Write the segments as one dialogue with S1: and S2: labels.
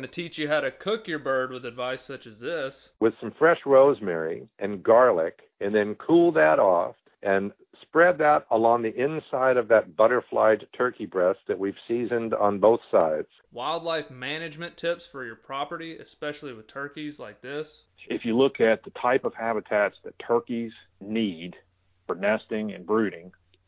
S1: to teach you how to cook your bird with advice such as this.
S2: with some fresh rosemary and garlic, and then cool that off and spread that along the inside of that butterflied turkey breast that we've seasoned on both sides.
S1: Wildlife management tips for your property, especially with turkeys like this.
S3: if you look at the type of habitats that turkeys need for nesting and brooding,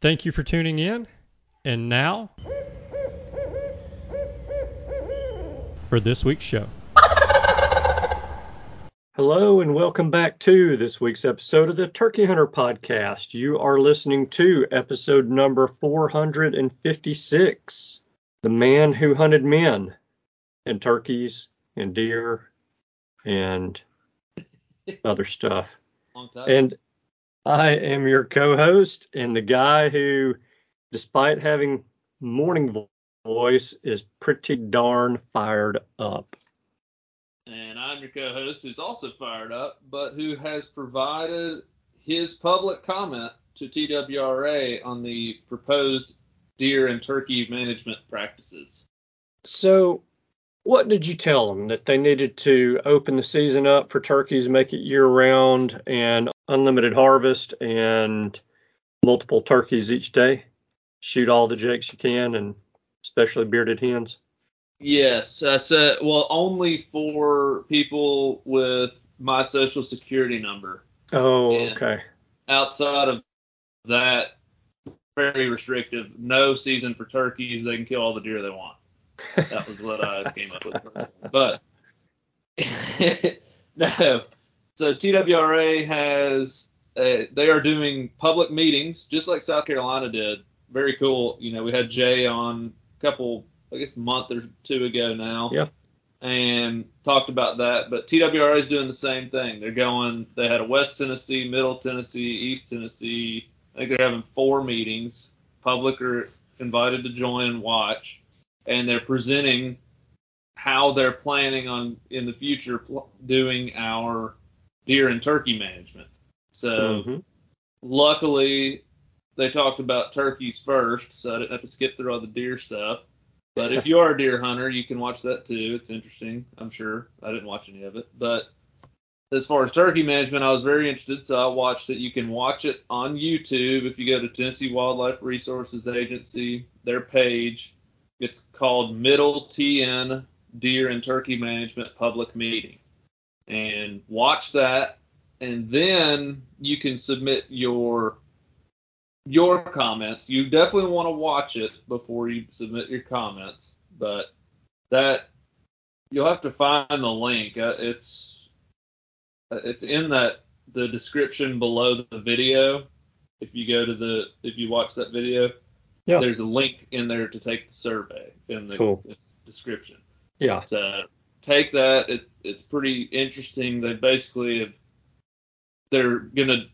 S4: Thank you for tuning in. And now, for this week's show. Hello, and welcome back to this week's episode of the Turkey Hunter Podcast. You are listening to episode number 456 The Man Who Hunted Men, and turkeys, and deer, and other stuff.
S1: Long time.
S4: And I am your co host, and the guy who, despite having morning voice, is pretty darn fired up.
S1: And I'm your co-host who's also fired up, but who has provided his public comment to TWRA on the proposed deer and turkey management practices.
S4: So, what did you tell them? That they needed to open the season up for turkeys, make it year round, and unlimited harvest, and multiple turkeys each day? Shoot all the jakes you can, and especially bearded hens?
S1: Yes, I said well only for people with my social security number.
S4: Oh,
S1: Yeah.
S4: okay.
S1: Outside of that, very restrictive. No season for turkeys. They can kill all the deer they want. That was what I came up with. personally. But no. So TWRA has uh, they are doing public meetings just like South Carolina did. Very cool. You know, we had Jay on a couple, I guess, a month or two ago now.
S4: Yep.
S1: And talked about that, but TWRA is doing the same thing. They're going. They had a West Tennessee, Middle Tennessee, East Tennessee. I think they're having four meetings. Public are invited to join and watch, and they're presenting how they're planning on in the future pl- doing our deer and turkey management. So
S4: Mhm.
S1: luckily they talked about turkeys first, so I didn't have to skip through all the deer stuff. But if you are a deer hunter, you can watch that too. It's interesting, I'm sure. I didn't watch any of it, but as far as turkey management, I was very interested, so I watched it. You can watch it on YouTube if you go to Tennessee Wildlife Resources Agency, their page. It's called Middle TN Deer and Turkey Management Public Meeting. And watch that and then you can submit your your comments. You definitely want to watch it before you submit your comments, but that you'll have to find the link. Uh, It's it's in that the description below the video. If you go to the if you watch that video,
S4: Yeah.
S1: there's a link in there to take the survey in the
S4: Cool.
S1: description.
S4: Yeah.
S1: So take that. It, it's pretty interesting. They basically have, they're going to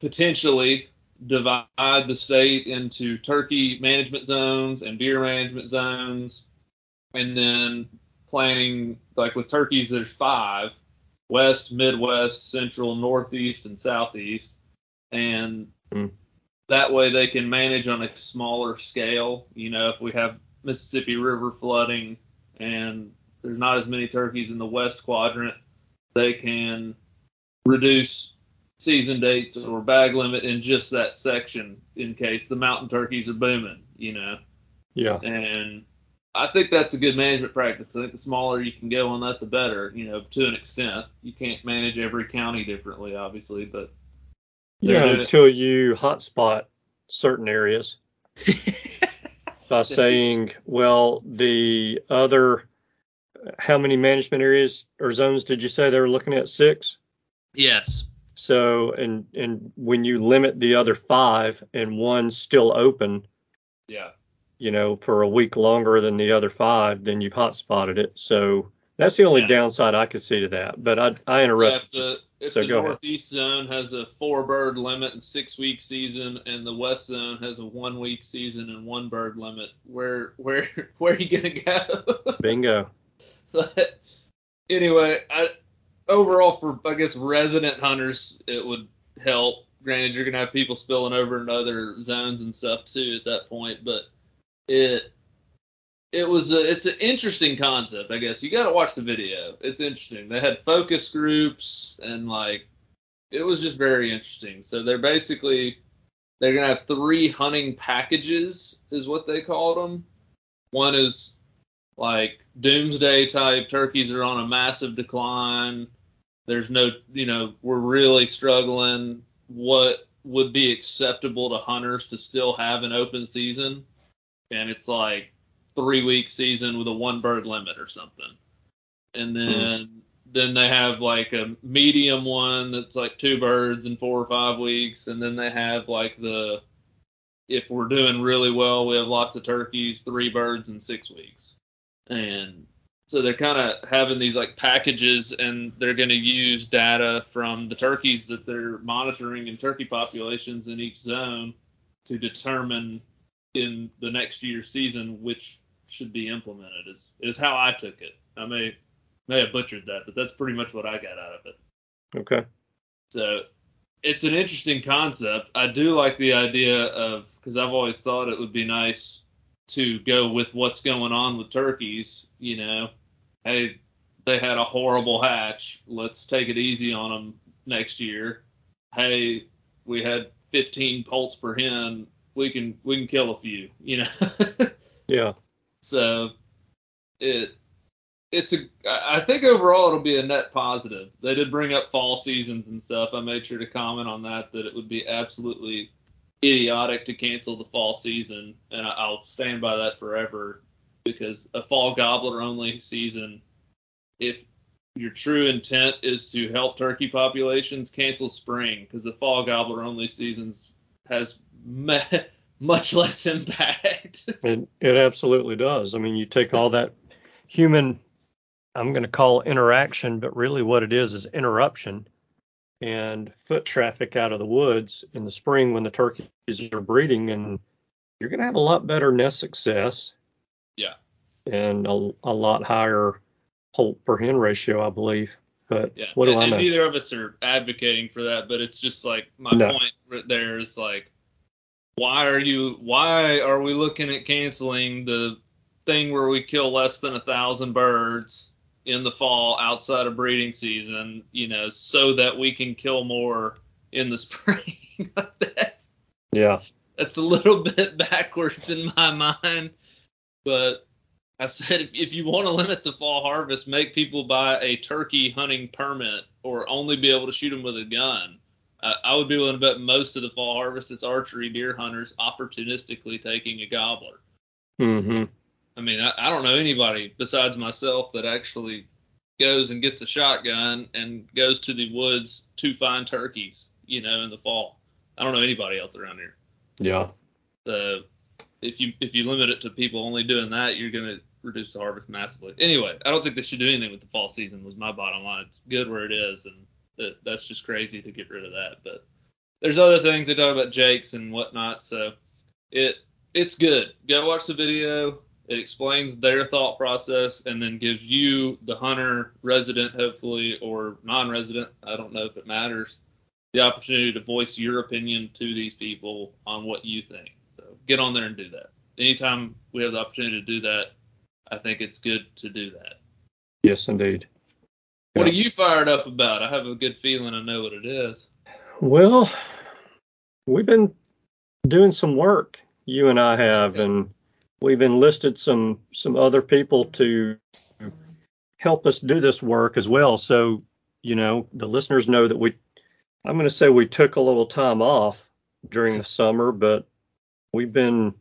S1: potentially divide the state into turkey management zones and deer management zones, and then planning like with turkeys. There's five: west, midwest, central, northeast, and southeast, and
S4: Hmm.
S1: that way they can manage on a smaller scale. You know, if we have Mississippi River flooding and there's not as many turkeys in the west quadrant, they can reduce season dates or bag limit in just that section in case the mountain turkeys are booming, you know.
S4: Yeah.
S1: And I think that's a good management practice. I think the smaller you can go on that, the better, you know, to an extent. You can't manage every county differently, obviously, but
S4: Yeah,
S1: doing it-
S4: until you hotspot certain areas by saying, well, the other, how many management areas or zones did you say they were looking at? Six.
S1: yes,
S4: So, and and when you limit the other five and one's still open,
S1: yeah,
S4: you know, for a week longer than the other five, then you've hot spotted it. So that's the only
S1: Yeah.
S4: downside I could see to that. But I I
S1: Yeah, if the if
S4: So
S1: the
S4: go ahead.
S1: northeast zone has a four bird limit and six week season, and the west zone has a one week season and one bird limit, where where where are you gonna go?
S4: Bingo.
S1: but anyway, I overall for I guess resident hunters it would help. Granted, you're gonna have people spilling over into other zones and stuff too at that point, but it it was a, it's an interesting concept, I guess. You got to watch the video. It's interesting. They had focus groups and like it was just very interesting. So they're basically they're gonna have three hunting packages, is what they called them. One is like doomsday type turkeys are on a massive decline. There's no, you know, we're really struggling. What would be acceptable to hunters to still have an open season? And it's like three week season with a one bird limit or something. And hmm. then then they have like a medium one that's like two birds in four or five weeks, and then they have like the if we're doing really well, we have lots of turkeys, three birds in six weeks. And so they're kind of having these like packages, and they're going to use data from the turkeys that they're monitoring in turkey populations in each zone to determine in the next year's season which should be implemented. Is is how I took it. I may may have butchered that, but that's pretty much what I got out of it.
S4: Okay.
S1: So it's an interesting concept. I do like the idea of because I've always thought it would be nice to go with what's going on with turkeys. You know, hey, they had a horrible hatch. Let's take it easy on them next year. Hey, we had 15 poults per hen. We can we can kill a few. You know.
S4: Yeah.
S1: So it it's a I think overall it'll be a net positive. They did bring up fall seasons and stuff. I made sure to comment on that that it would be absolutely idiotic to cancel the fall season, and I- I'll stand by that forever because a fall gobbler only season, if your true intent is to help turkey populations, cancel spring because the fall gobbler only seasons has much less impact.
S4: It it absolutely does. I mean, you take all that human, I'm going to call interaction, but really what it is is interruption and foot traffic out of the woods in the spring when the turkeys are breeding, and you're going to have a lot better nest success.
S1: Yeah.
S4: And a, a lot higher poult per hen ratio, I believe. But
S1: Yeah,
S4: what do
S1: and,
S4: I know?
S1: neither of us are advocating for that, but it's just like my
S4: No.
S1: point right there is like, why are you? Why are we looking at canceling the thing where we kill less than a thousand birds in the fall outside of breeding season? You know, so that we can kill more in the spring. That-
S4: Yeah.
S1: That's a little bit backwards in my mind, but I said if, if you want to limit the fall harvest, make people buy a turkey hunting permit or only be able to shoot them with a gun. Uh, I would be willing to bet most of the fall harvest is archery deer hunters opportunistically taking a gobbler.
S4: Mm-hmm.
S1: I mean, I, I don't know anybody besides myself that actually goes and gets a shotgun and goes to the woods to find turkeys, you know, in the fall. I don't know anybody else around here.
S4: Yeah.
S1: So if you if you limit it to people only doing that, you're gonna reduce the harvest massively. Anyway, I don't think they should do anything with the fall season. Was my bottom line. It's good where it is, and that, that's just crazy to get rid of that. But there's other things they talk about jakes and whatnot. So it it's good. Go watch the video. It explains their thought process and then gives you, the hunter, resident, hopefully, or non-resident. I don't know if it matters. The opportunity to voice your opinion to these people on what you think. So get on there and do that. Anytime we have the opportunity to do that, I think it's good to do that.
S4: Yes, indeed.
S1: What
S4: Yeah.
S1: are you fired up about? I have a good feeling I know what it is.
S4: Well, we've been doing some work, you and I have, and we've enlisted some some other people to help us do this work as well. So, you know, the listeners know that we I'm going to say we took a little time off during the summer, but we've been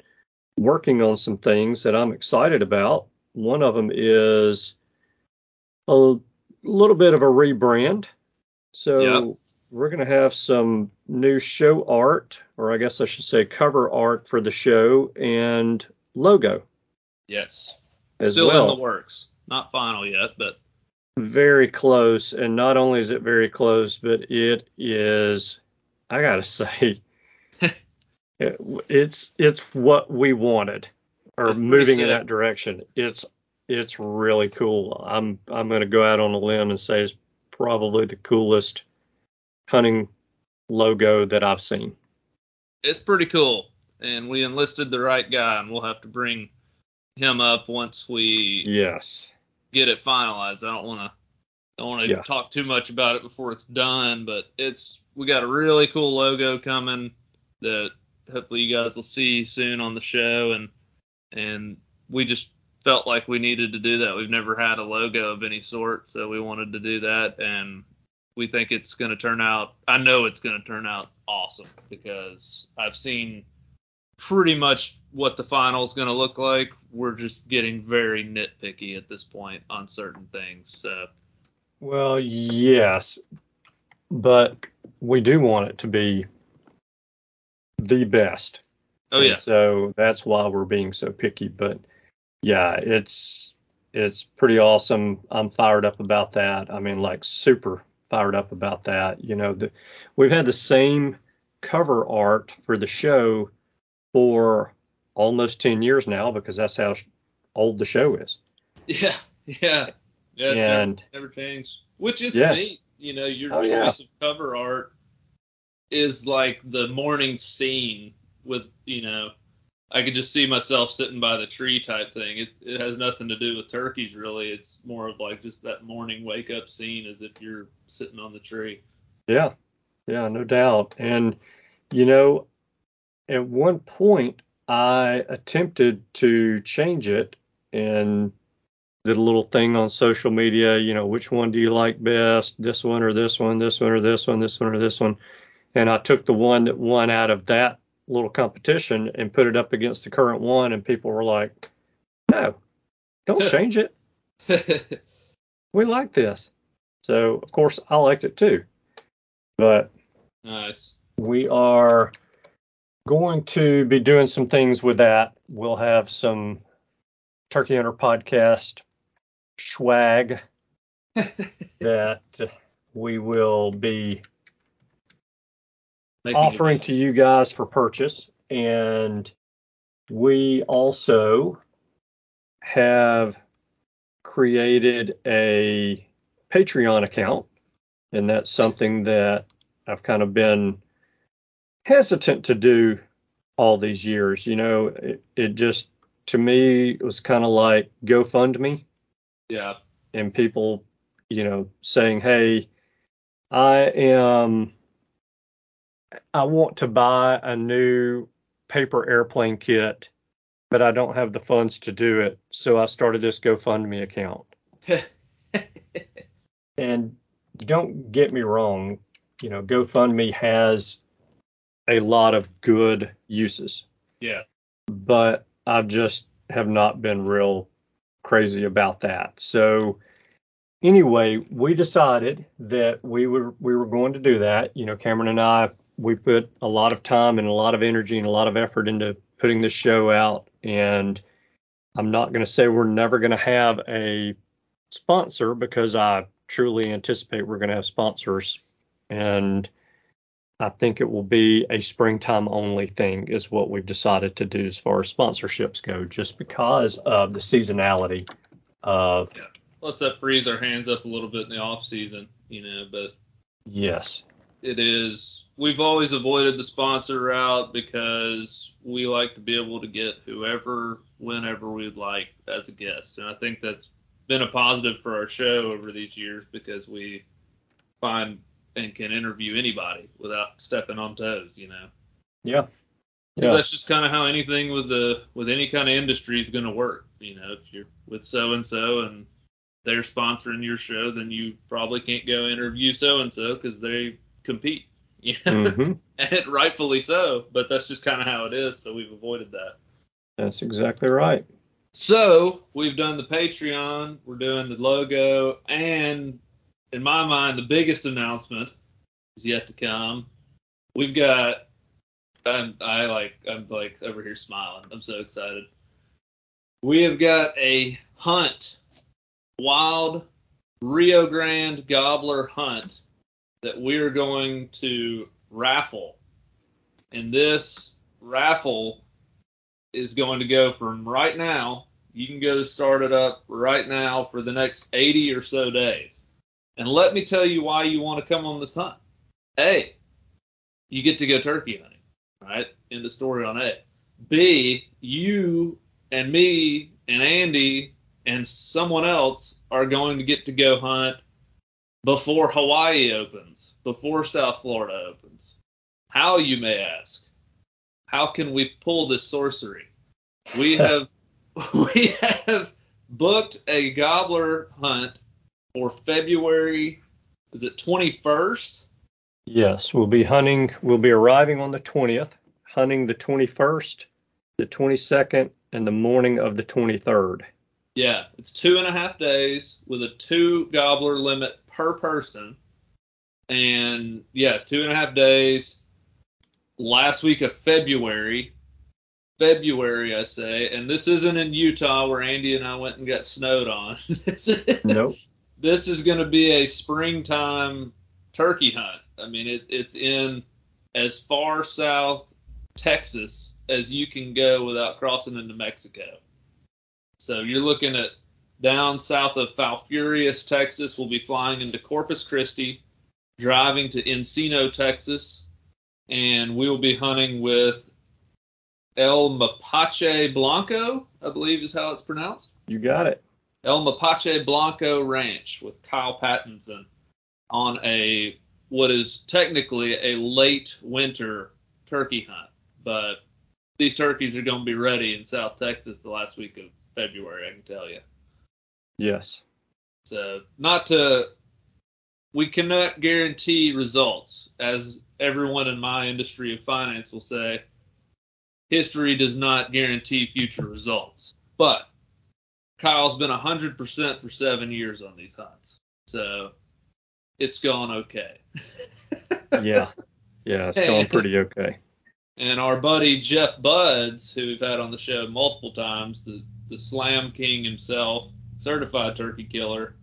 S4: working on some things that I'm excited about. One of them is a little bit of a rebrand. So
S1: Yeah.
S4: we're going to have some new show art, or I guess I should say cover art for the show and logo
S1: Yes.
S4: as
S1: Still
S4: well.
S1: in the works. Not final yet, but
S4: very close and not only is it very close but it is i gotta say it, it's it's what we wanted or
S1: That's
S4: moving in that direction it's it's really cool i'm i'm gonna go out on a limb and say it's probably the coolest hunting logo that i've seen
S1: it's pretty cool. And we enlisted the right guy, and we'll have to bring him up once we
S4: yes
S1: get it finalized. I don't want to don't want to
S4: Yeah.
S1: talk too much about it before it's done, but it's we got a really cool logo coming that hopefully you guys will see soon on the show, and and we just felt like we needed to do that. We've never had a logo of any sort, so we wanted to do that, and we think it's going to turn out. I know it's going to turn out awesome because I've seen pretty much what the final is going to look like. We're just getting very nitpicky at this point on certain things. So
S4: well yes but we do want it to be the best
S1: oh
S4: And
S1: yeah,
S4: So that's why we're being so picky. But yeah, it's it's pretty awesome. I'm fired up about that. I mean, like super fired up about that. You know, the, we've had the same cover art for the show for almost 10 years now because that's how old the show is.
S1: yeah, yeah, yeah. It's
S4: And-
S1: never, never changed. Which is
S4: Yeah.
S1: neat. You know, your
S4: Oh,
S1: choice
S4: yeah.
S1: of cover art is like the morning scene with you know. I could just see myself sitting by the tree type thing. It it has nothing to do with turkeys really. It's more of like just that morning wake up scene as if you're sitting on the tree.
S4: Yeah, yeah, no doubt. And you know, at one point I attempted to change it and did a little thing on social media, you know, which one do you like best? This one or this one, this one or this one, this one or this one. And I took the one that won out of that little competition and put it up against the current one and people were like, "No. Don't change it. We like this." So, of course, I liked it too. But
S1: nice.
S4: we are going to be doing some things with that. We'll have some Turkey Hunter podcast swag that we will be
S1: Making
S4: offering to you guys for purchase. And we also have created a Patreon account. And that's something that I've kind of been hesitant to do all these years. You know, it, it just, to me, it was kind of like GoFundMe
S1: Yeah.
S4: and people, you know, saying, "Hey, I am I want to buy a new paper airplane kit but I don't have the funds to do it. So I started this GoFundMe account. and don't get me wrong, you know, GoFundMe has a lot of good uses,
S1: Yeah.
S4: but I've just have not been real crazy about that. So anyway, we decided that we were we were going to do that. You know, Cameron and I we put a lot of time and a lot of energy and a lot of effort into putting this show out and I'm not going to say we're never going to have a sponsor because I truly anticipate we're going to have sponsors and I think it will be a springtime only thing is what we've decided to do as far as sponsorships go just because of the seasonality of
S1: Let's that frees our hands up a little bit in the off season, you know, but
S4: yes.
S1: it is we've always avoided the sponsor route because we like to be able to get whoever whenever we'd like as a guest. And i think that's been a positive for our show over these years because we find and can interview anybody without stepping on toes you know?
S4: Yeah.
S1: Because
S4: yeah.
S1: that's just kind of how anything with the with any kind of industry is going to work you know? If you're with so and so and they're sponsoring your show then you probably can't go interview so and so because they compete you know?
S4: Hmm
S1: and rightfully so but that's just kind of how it is so we've avoided that.
S4: That's exactly right.
S1: So we've done the patreon we're doing the logo and in my mind the biggest announcement is yet to come we've got I'm, i like i'm like over here smiling i'm so excited we have got a hunt wild rio grande gobbler hunt that we're going to raffle. And this raffle is going to go from right now. You can go start it up right now for the next 80 or so days. And let me tell you why you want to come on this hunt. A, you get to go turkey hunting, right? In the story on A. B, you and me and Andy and someone else are going to get to go hunt before Hawaii opens, before South Florida opens. How, you may ask? How can we pull this sorcery? We have we have booked a gobbler hunt for February is it 21st?
S4: yes we'll be hunting we'll be arriving on the 20th hunting the 21st the 22nd and the morning of the 23rd
S1: Yeah, it's two and a half days with a two gobbler limit per person. And yeah, two and a half days. Last week of February. February, I say. And this isn't in Utah where Andy and I went and got snowed on.
S4: nope
S1: this is going to be a springtime turkey hunt. I mean, it, it's in as far south Texas as you can go without crossing into Mexico. So you're looking at down south of Falfurrias, Texas. We'll be flying into Corpus Christi, driving to Encino, Texas, and we will be hunting with El Mapache Blanco, I believe is how it's pronounced.
S4: you got it
S1: El Mapache Blanco Ranch with Kyle Pattinson on a what is technically a late winter turkey hunt, but these turkeys are going to be ready in South Texas the last week of February, I can tell you.
S4: yes
S1: So, not to, we cannot guarantee results, as everyone in my industry of finance will say. History does not guarantee future results, but Kyle's been 100% for seven years on these hunts, so it's gone okay.
S4: yeah yeah it's going pretty okay
S1: And our buddy Jeff Buds, who we've had on the show multiple times, the, the Slam King himself, certified turkey killer,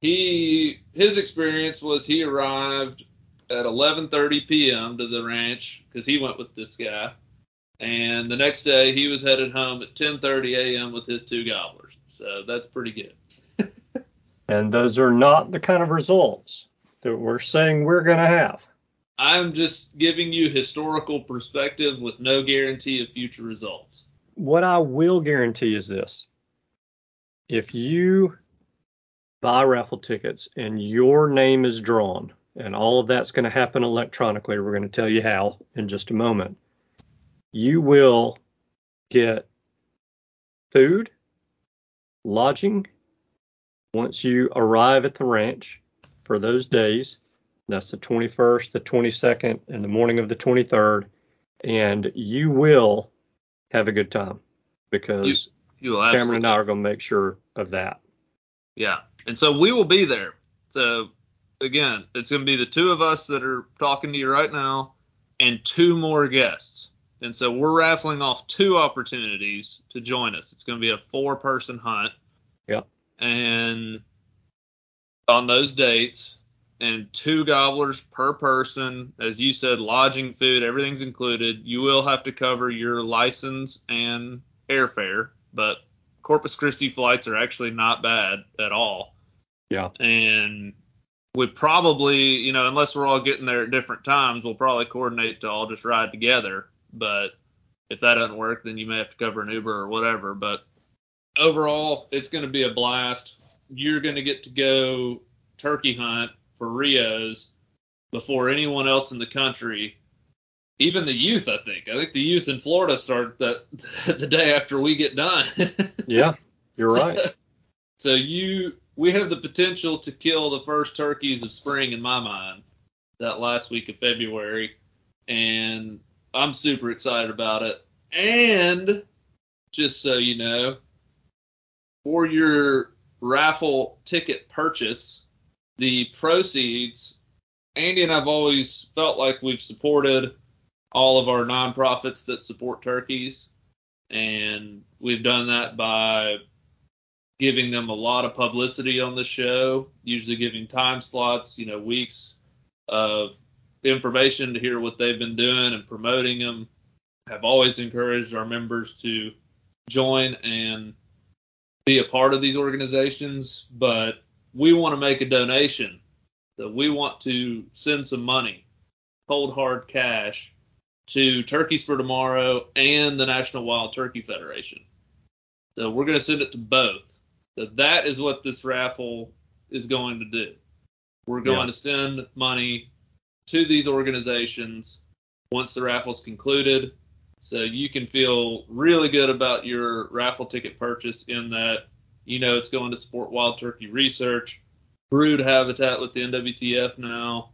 S1: he his experience was he arrived at 11:30 p.m. to the ranch because he went with this guy, and the next day he was headed home at 10:30 a.m. with his two gobblers. So that's pretty good.
S4: and those are not the kind of results that we're saying we're going to have
S1: I'm just giving you historical perspective with no guarantee of future results.
S4: what I will guarantee is this. If you buy raffle tickets and your name is drawn, and all of that's going to happen electronically, we're going to tell you how in just a moment, you will get food, lodging once you arrive at the ranch for those days. That's the 21st, the 22nd, and the morning of the 23rd. And you will have a good time because
S1: You will
S4: Cameron and I are going to make sure of that.
S1: Yeah. And so we will be there. So again, it's going to be the two of us that are talking to you right now and two more guests. And so we're raffling off two opportunities to join us. It's going to be a four person hunt.
S4: Yep.
S1: And on those dates, and two gobblers per person. As you said, lodging, food, everything's included. You will have to cover your license and airfare, but Corpus Christi flights are actually not bad at all.
S4: Yeah.
S1: And we probably, you know, unless we're all getting there at different times, we'll probably coordinate to all just ride together. But if that doesn't work, then you may have to cover an Uber or whatever. But overall, it's going to be a blast. You're going to get to go turkey hunt for Rios before anyone else in the country. Even the youth, I think. I think the youth in Florida start that the day after we get done.
S4: Yeah, you're right.
S1: So you, we have the potential to kill the first turkeys of spring in my mind, that last week of February, and I'm super excited about it. And just so you know, for your raffle ticket purchase, the proceeds, Andy and I've always felt like we've supported all of our nonprofits that support turkeys, and we've done that by giving them a lot of publicity on the show, usually giving time slots, you know, weeks of information to hear what they've been doing and promoting them. Have always encouraged our members to join and be a part of these organizations, but we want to make a donation. So we want to send some money, cold hard cash, to Turkeys for Tomorrow and the National Wild Turkey Federation. So we're going to send it to both. So that is what this raffle is going to do. We're going
S4: Yeah.
S1: to send money to these organizations once the raffle's concluded. So you can feel really good about your raffle ticket purchase in that you know it's going to support wild turkey research, brood habitat with the NWTF now,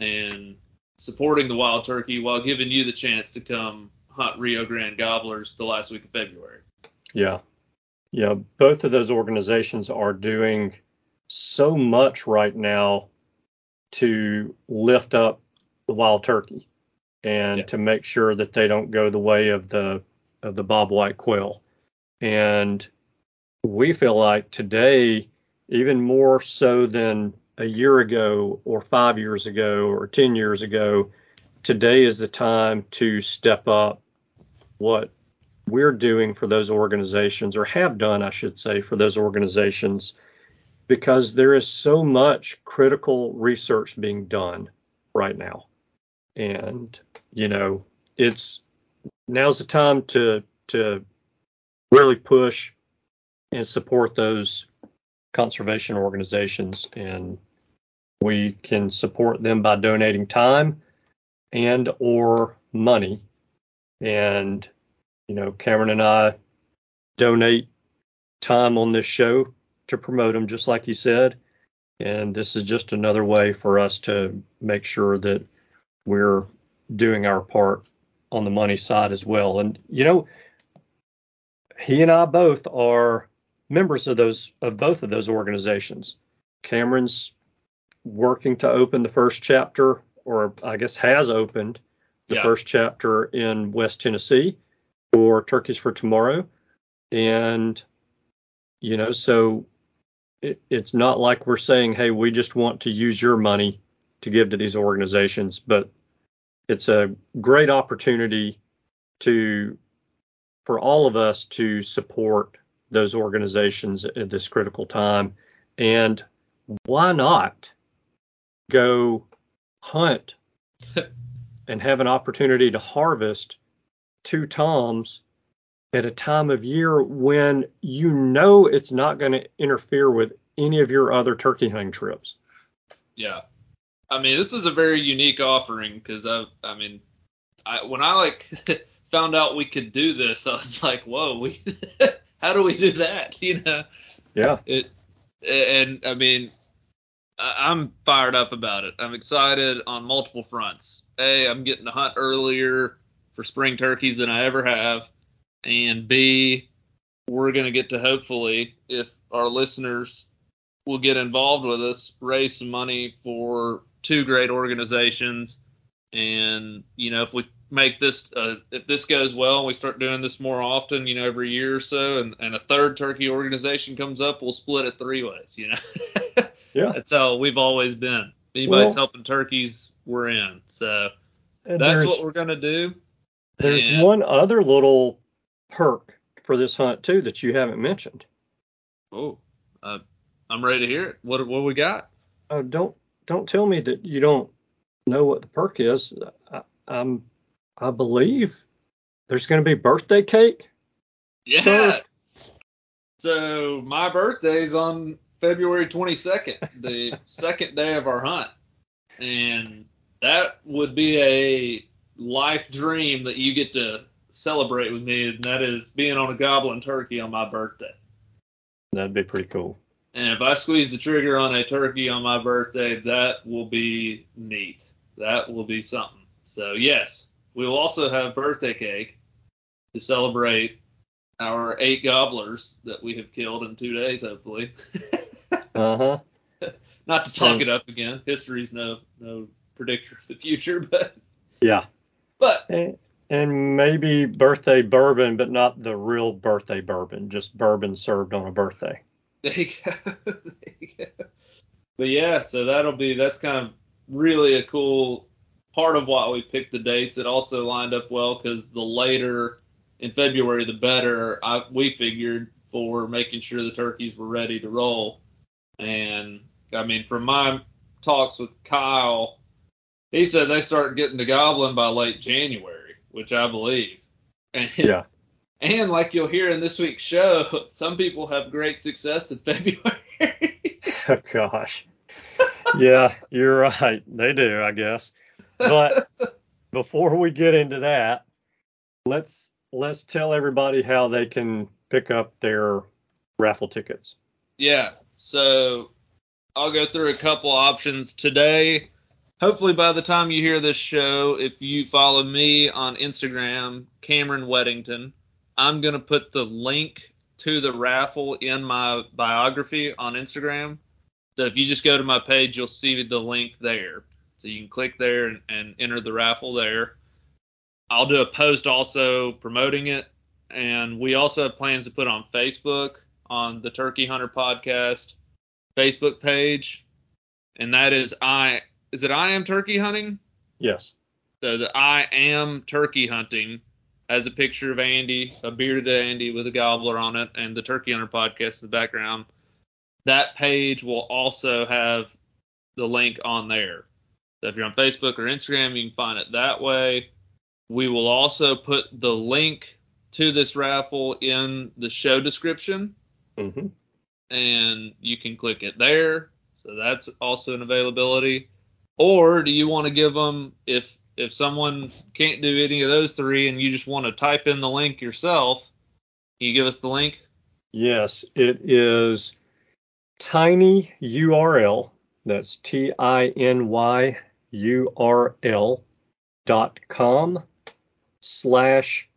S1: and supporting the wild turkey while giving you the chance to come hunt Rio Grande gobblers the last week of February.
S4: Yeah. Yeah. Both of those organizations are doing so much right now to lift up the wild turkey and
S1: Yes.
S4: to make sure that they don't go the way of the of the bobwhite quail. And we feel like today, even more so than a year ago or five years ago or 10 years ago, today is the time to step up what we're doing for those organizations, or have done, I should say, for those organizations, because there is so much critical research being done right now. And, you know, it's now's the time to to really push and support those conservation organizations and we can support them by donating time and or money and you know cameron and i donate time on this show to promote them just like you said. And this is just another way for us to make sure that we're doing our part on the money side as well. And you know he and i both are members of those of both of those organizations. Cameron's working to open the first chapter or i guess has opened the
S1: Yeah.
S4: first chapter in west tennessee for turkeys for tomorrow. And you know so it, it's not like we're saying hey we just want to use your money to give to these organizations but it's a great opportunity to for all of us to support those organizations at this critical time. And why not go hunt and have an opportunity to harvest two toms at a time of year when you know it's not going to interfere with any of your other turkey hunting trips.
S1: Yeah. I mean, this is a very unique offering because I, I mean, I when I like found out we could do this, I was like, whoa, we how do we do that? You know,
S4: Yeah.
S1: it, and I mean, I- I'm fired up about it. I'm excited on multiple fronts. A, I'm getting to hunt earlier for spring turkeys than I ever have, and B, we're gonna get to hopefully, if our listeners will get involved with us, raise some money for two great organizations. And you know, if we make this, uh, if this goes well, and we start doing this more often, you know, every year or so, and, and a third turkey organization comes up, we'll split it three ways. You know,
S4: Yeah.
S1: that's how we've always been. Anybody's
S4: Well-
S1: helping turkeys, we're in. So that's what we're gonna do.
S4: there's
S1: And-
S4: one other little perk for this hunt too that you haven't mentioned.
S1: Oh, uh, I'm ready to hear it. What what we got?
S4: Oh, don't don't tell me that you don't know what the perk is. I, I'm I believe there's going to be birthday cake.
S1: Yeah.
S4: Served.
S1: So my birthday's on February 22nd, the second day of our hunt, and that would be a life dream that you get to celebrate with me, and that is being on a gobbling turkey on my birthday.
S4: That'd be pretty cool.
S1: And if I squeeze the trigger on a turkey on my birthday, that will be neat. That will be something. So yes, we will also have birthday cake to celebrate our eight gobblers that we have killed in two days, hopefully.
S4: Uh huh.
S1: Not to talk
S4: And-
S1: it up again. History's no no predictor of the future, but
S4: Yeah.
S1: but
S4: And, and maybe birthday bourbon, but not the real birthday bourbon, just bourbon served on a birthday.
S1: There you go. there you go. But yeah, so that'll be that's kind of really a cool part of why we picked the dates. It also lined up well because the later in February, the better. I, we figured for making sure the turkeys were ready to roll. And I mean, from my talks with Kyle, he said they start getting to gobbling by late January, which I believe. And
S4: Yeah.
S1: and like you'll hear in this week's show, some people have great success in February.
S4: Oh gosh. Yeah, you're right. They do, I guess. But before we get into that, let's let's tell everybody how they can pick up their raffle tickets.
S1: yeah, so I'll go through a couple options today. Hopefully, by the time you hear this show, if you follow me on Instagram, Cameron Weddington, I'm going to put the link to the raffle in my biography on Instagram. So if you just go to my page, you'll see the link there. So you can click there and, and enter the raffle there. I'll do a post also promoting it. And we also have plans to put on Facebook on the Turkey Hunter Podcast Facebook page. And that is I is it I am turkey hunting?
S4: Yes.
S1: So the I am turkey hunting has a picture of Andy, a bearded Andy with a gobbler on it, and the Turkey Hunter podcast in the background. That page will also have the link on there. So if you're on Facebook or Instagram, you can find it that way. We will also put the link to this raffle in the show description,
S4: hmm
S1: and you can click it there. So that's also an availability. Or do you want to give them if if someone can't do any of those three and you just want to type in the link yourself? Can you give us the link?
S4: Yes, it is tiny URL. That's T I N Y U R L dot com slash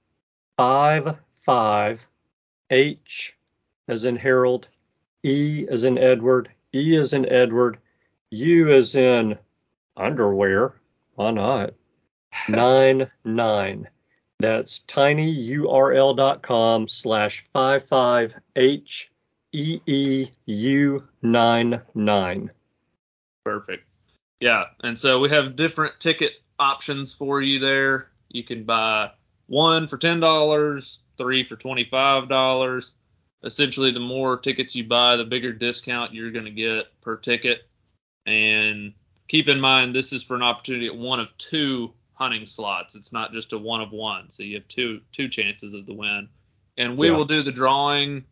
S4: five five H as in Harold, E as in Edward, E as in Edward, U as in underwear. Why not? Nine nine. That's tinyurl.com slash 55HEEU99.
S1: Perfect. Yeah, and so we have different ticket options for you there. You can buy one for ten dollars, three for twenty-five dollars. Essentially, the more tickets you buy, the bigger discount you're going to get per ticket. And keep in mind, this is for an opportunity at one of two hunting slots. It's not just a one of one, so you have two two chances of the win. And we
S4: Yeah.
S1: will do the drawing.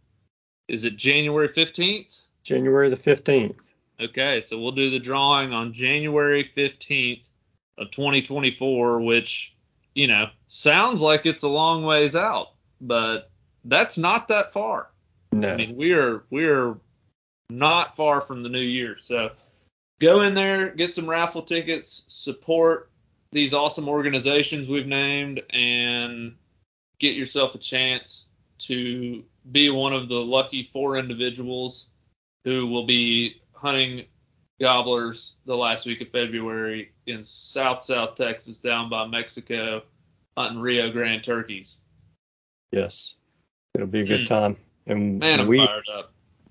S1: Is it January fifteenth?
S4: January the 15th.
S1: Okay, so we'll do the drawing on January 15th of 2024, which, you know, sounds like it's a long ways out, but that's not that far.
S4: No.
S1: I mean, we are we are not far from the new year. So go in there, get some raffle tickets, support these awesome organizations we've named, and get yourself a chance to be one of the lucky four individuals who will be hunting gobblers the last week of February in South South Texas down by Mexico hunting Rio Grande turkeys.
S4: yes. It'll be a good
S1: Mm.
S4: time. And
S1: Man,
S4: we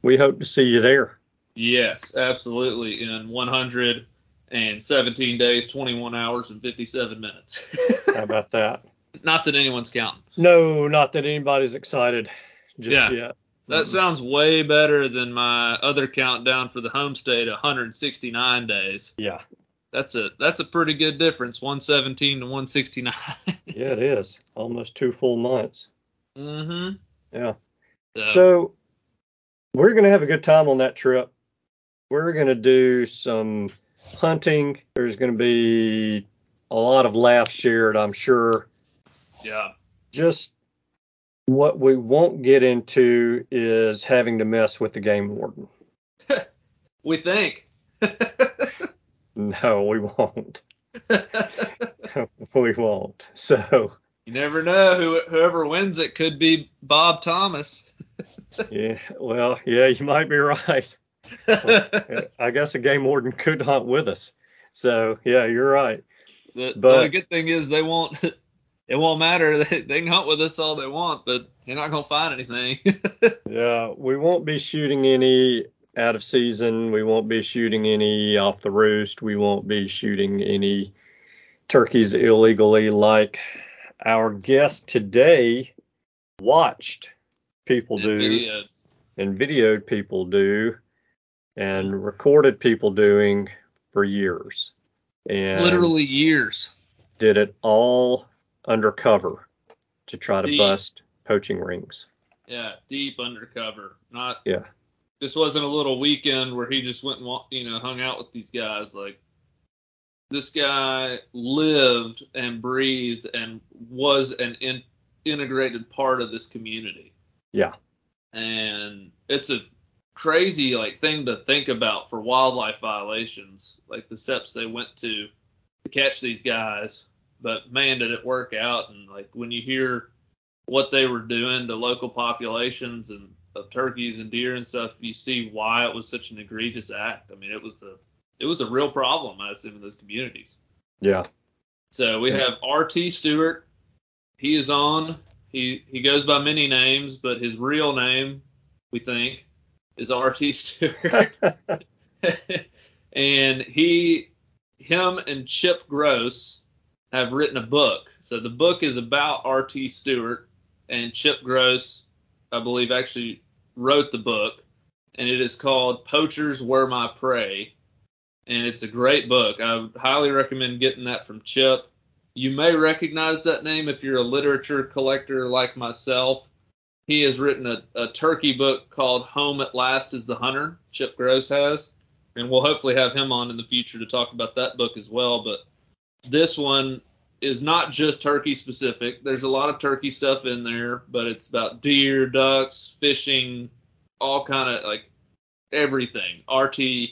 S4: we hope to see you there.
S1: Yes, absolutely. In 117 days, 21 hours, and 57 minutes.
S4: How about that?
S1: Not that anyone's counting.
S4: No, not that anybody's excited just
S1: Yeah.
S4: yet.
S1: That sounds way better than my other countdown for the homestead, 169 days.
S4: Yeah.
S1: That's a that's a pretty good difference, 117 to 169.
S4: Yeah, it is. Almost two full months.
S1: mm-hmm.
S4: Yeah.
S1: So,
S4: So we're gonna have a good time on that trip. We're gonna do some hunting. There's gonna be a lot of laughs shared, I'm sure.
S1: yeah,
S4: Just what we won't get into is having to mess with the game warden.
S1: we think.
S4: No, we won't. we won't. So
S1: you never know who whoever wins it could be Bob Thomas.
S4: yeah, well, yeah, you might be right. I guess a game warden could hunt with us. So yeah, you're right.
S1: The,
S4: But-
S1: the good thing is they won't. It won't matter. They, they can hunt with us all they want, but they're not gonna find anything.
S4: Yeah, we won't be shooting any out of season. We won't be shooting any off the roost. We won't be shooting any turkeys illegally like our guest today watched people do
S1: Video.
S4: and videoed people do and recorded people doing for years. And
S1: Literally years.
S4: did it all undercover to try to
S1: Deep.
S4: bust poaching rings.
S1: Yeah, deep undercover. Not.
S4: Yeah.
S1: This wasn't a little weekend where he just went and you know hung out with these guys. Like this guy lived and breathed and was an in, integrated part of this community.
S4: Yeah.
S1: and it's a crazy like thing to think about for wildlife violations like the steps they went to to catch these guys but man did it work out and like when you hear what they were doing to local populations and of turkeys and deer and stuff you see why it was such an egregious act i mean it was a it was a real problem i assume in those communities
S4: Yeah.
S1: so we have RT Stewart. He is on. He he goes by many names, but his real name, we think, is RT Stewart. and he him and Chip Gross have written a book. So the book is about RT Stewart and Chip Gross, I believe actually wrote the book and it is called Poachers Were My Prey and it's a great book. I highly recommend getting that from Chip. You may recognize that name if you're a literature collector like myself. He has written a, a turkey book called Home at Last is the Hunter, Chip Gross has. And we'll hopefully have him on in the future to talk about that book as well. But this one is not just turkey specific. There's a lot of turkey stuff in there, but it's about deer, ducks, fishing, all kind of like everything. RT